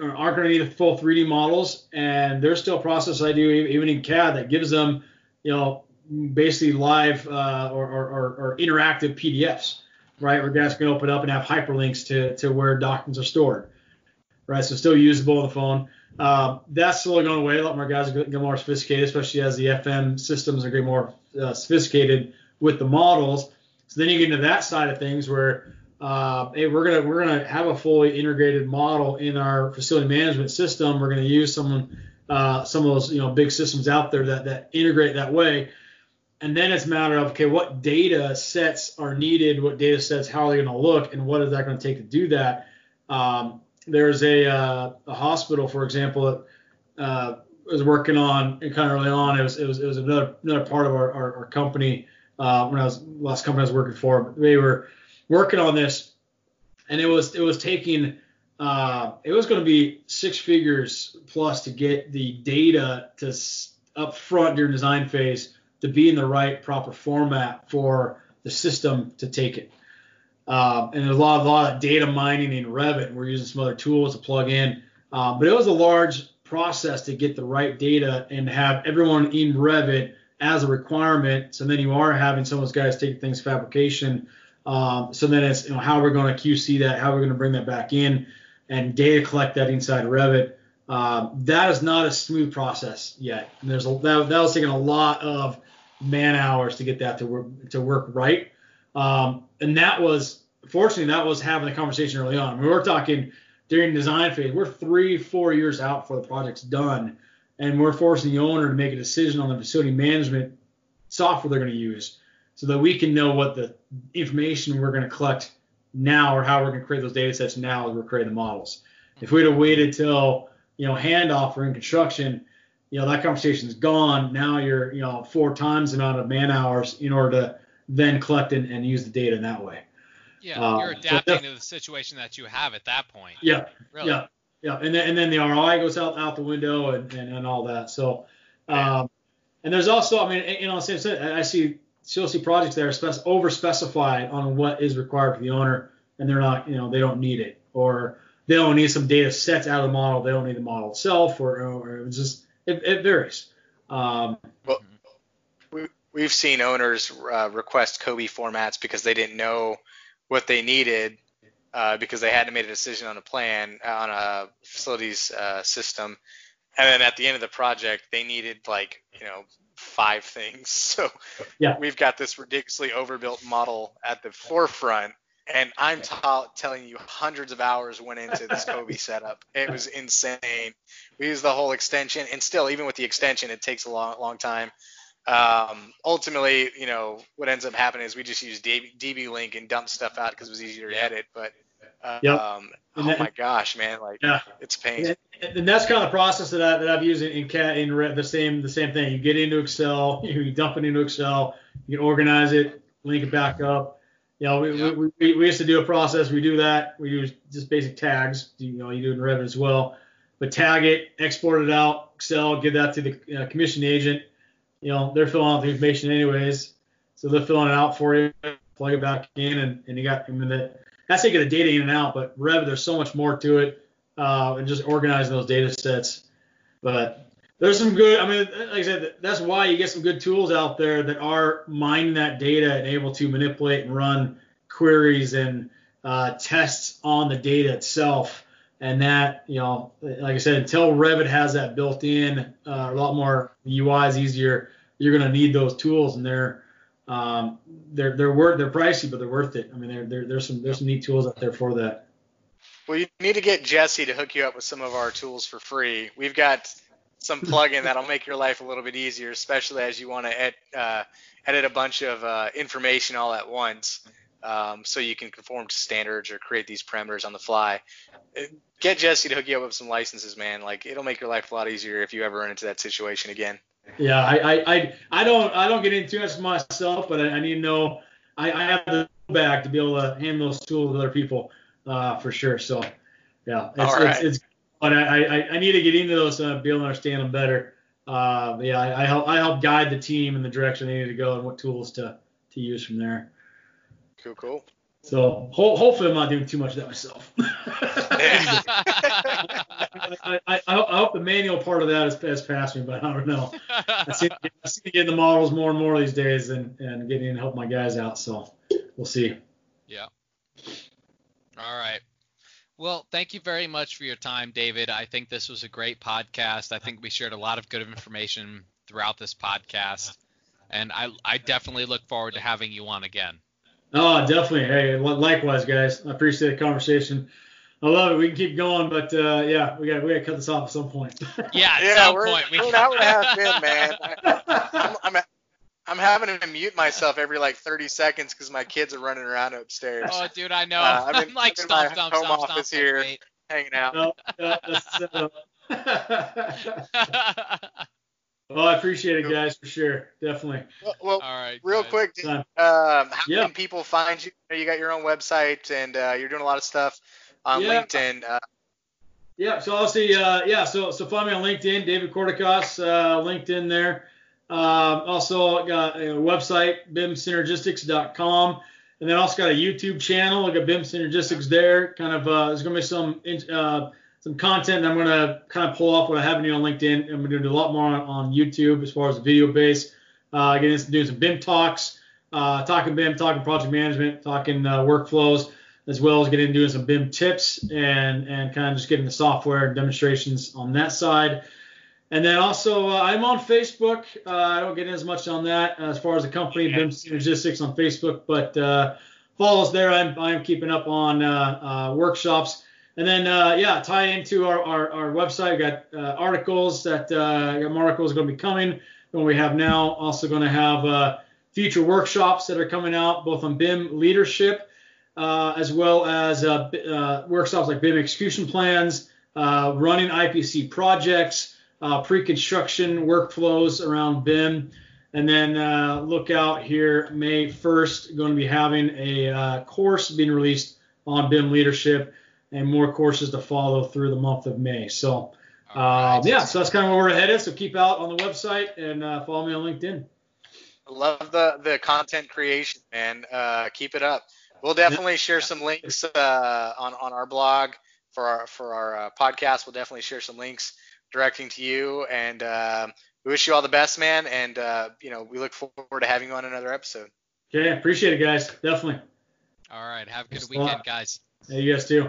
aren't going to need full 3D models, and there's still a process I do even in CAD that gives them, you know, basically live uh, or, or, or, or interactive PDFs, right? Where guys can open up and have hyperlinks to, to where documents are stored, right? So still usable on the phone. Uh, that's slowly going away. A lot more guys are getting more sophisticated, especially as the FM systems are getting more uh, sophisticated with the models. So then you get into that side of things where uh, hey, we're gonna we're gonna have a fully integrated model in our facility management system. We're gonna use some uh, some of those you know big systems out there that that integrate that way. And then it's a matter of okay, what data sets are needed? What data sets? How are they going to look? And what is that going to take to do that? Um, there's a, uh, a hospital, for example, that uh, was working on and kind of early on. It was it was it was another another part of our, our, our company uh, when I was last company I was working for. They were working on this, and it was it was taking uh, it was going to be six figures plus to get the data to up front during design phase to be in the right proper format for the system to take it. Um, and there's a lot, a lot of data mining in Revit. We're using some other tools to plug in, um, but it was a large process to get the right data and have everyone in Revit as a requirement. So then you are having some of those guys take things fabrication. Um, so then it's you know how we're going to QC that, how we're going to bring that back in, and data collect that inside Revit. Um, that is not a smooth process yet. And there's a, that, that was taking a lot of man hours to get that to work to work right. Um, and that was fortunately that was having the conversation early on. We were talking during design phase. We're three, four years out before the project's done, and we're forcing the owner to make a decision on the facility management software they're going to use, so that we can know what the information we're going to collect now or how we're going to create those data sets now as we're creating the models. If we'd have waited till you know handoff or in construction, you know that conversation's gone. Now you're you know four times the amount of man hours in order to then collect and, and use the data in that way. Yeah, Uh, you're adapting to the situation that you have at that point. Yeah, Really. yeah, yeah, and then and then the ROI goes out out the window and, and, and all that. So, um, and there's also, I mean, you know, same thing. I see see projects that are spec- over specified on what is required for the owner, and they're not, you know, they don't need it, or they don't need some data sets out of the model. They don't need the model itself, or, or it's just it, it varies. Um, we've seen owners uh, request COBie formats because they didn't know what they needed uh, because they hadn't made a decision on a plan uh, on a facilities uh, system, and then at the end of the project they needed like you know five things. So Yeah. we've got this ridiculously overbuilt model at the forefront. And I'm ta- telling you, hundreds of hours went into this COBie setup. It was insane. We used the whole extension, and still, even with the extension, it takes a long, long time. Um, ultimately, you know, what ends up happening is we just use DB, DB Link and dump stuff out because it was easier to edit. But uh, Yep. um, oh that- my gosh, man, like Yeah. it's a pain. And, and that's kind of the process that, I, that I've used in, in CAD in Re- the same the same thing. You get into Excel, you dump it into Excel, you can organize it, link it back up. You know, we, Yeah. we, we, we used to do a process. We do that. We use just basic tags. You know, you do it in Revit as well. But tag it, export it out, Excel, give that to the uh, commission agent. You know, they're filling out the information anyways, so they're filling it out for you. Plug it back in, and, and you got. I mean, the, that's taking the data in and out. But Revit, there's so much more to it uh, and just organizing those data sets. But there's some good. I mean, like I said, that's why you get some good tools out there that are mining that data and able to manipulate and run queries and uh, tests on the data itself. And that, you know, like I said, until Revit has that built in, uh, a lot more UI is easier. You're going to need those tools, and they're um, they're they're worth they're pricey, but they're worth it. I mean, there there there's some there's some neat tools out there for that. Well, you need to get Jesse to hook you up with some of our tools for free. We've got some plugin that'll make your life a little bit easier, especially as you want to ed, uh, edit a bunch of uh, information all at once, um, so you can conform to standards or create these parameters on the fly. Uh, Get Jesse to hook you up with some licenses, man. Like it'll make your life a lot easier if you ever run into that situation again. Yeah, I, I, I, I don't I don't get into much myself, but I, I need to know I, I have the back to be able to hand those tools to other people uh, for sure. So yeah, it's, All it's, right. it's but I, I, I need to get into those and be able to understand them better. Uh, yeah, I, I help I help guide the team in the direction they need to go and what tools to to use from there. Cool, cool. So ho- hopefully I'm not doing too much of that myself. I, I, I hope the manual part of that has, has passed me, but I don't know. I see, I seem to get in the models more and more these days and, and getting in to help my guys out. So we'll see. Yeah. All right. Well, thank you very much for your time, David. I think this was a great podcast. I think we shared a lot of good information throughout this podcast, and I I definitely look forward to having you on again. Oh, definitely. Hey, likewise, guys. I appreciate the conversation. I love it. We can keep going, but uh, yeah, we got we got to cut this off at some point. Yeah, at yeah, some we're, point we we're an hour and a half in, man. I, I'm, I'm, I'm having to mute myself every like 30 seconds because my kids are running around upstairs, Oh, dude, I know. Uh, I'm in- I'm like I'm in my stomp, stomp, home stomp, office stomp, here. wait. hanging out. No, no, that's, uh, well, I appreciate it, guys, for sure. Definitely. Well, well, All right. real guys. quick, um, how Yeah. can people find you? You got your own website and uh, you're doing a lot of stuff on Yeah. LinkedIn. Uh, Yeah, so obviously, uh, yeah, so so find me on LinkedIn, David Corticos, uh, LinkedIn there. Um, also got a website, bimsynergistics.com, and then also got a YouTube channel. I got BIM Synergistics there. Kind of, uh, there's gonna be some uh, some content I'm gonna kind of pull off what I haven't done on LinkedIn. I'm gonna do a lot more on, on YouTube as far as video base. Uh, getting into doing some BIM talks, uh, talking BIM, talking project management, talking uh, workflows as well as getting into doing some BIM tips and and kind of just getting the software demonstrations on that side. And then also uh, I'm on Facebook. Uh, I don't get in as much on that as far as the company BIM Synergistics on Facebook, but uh, follow us there. I'm I'm keeping up on uh, uh, workshops. And then uh, yeah, tie into our, our, our website. We got uh, articles that uh, got more articles going to be coming than we have now. Also going to have uh, future workshops that are coming out both on BIM leadership uh, as well as uh, workshops like BIM execution plans, running IPD projects, pre-construction workflows around BIM, and then look out here May 1st, going to be having a course being released on BIM leadership, and more courses to follow through the month of May. So. All Uh, right. yeah, so that's kind of where we're headed. So keep out on the website and uh, follow me on LinkedIn. I love the the content creation, man. Uh, keep it up. We'll definitely share some links uh, on on our blog for our for our uh, podcast. We'll definitely share some links directing to you, and um we wish you all the best, man. And uh, you know, we look forward to having you on another episode. Okay, appreciate it, guys. Definitely. All right. Have a good Thanks a weekend, guys. Hey, you guys too.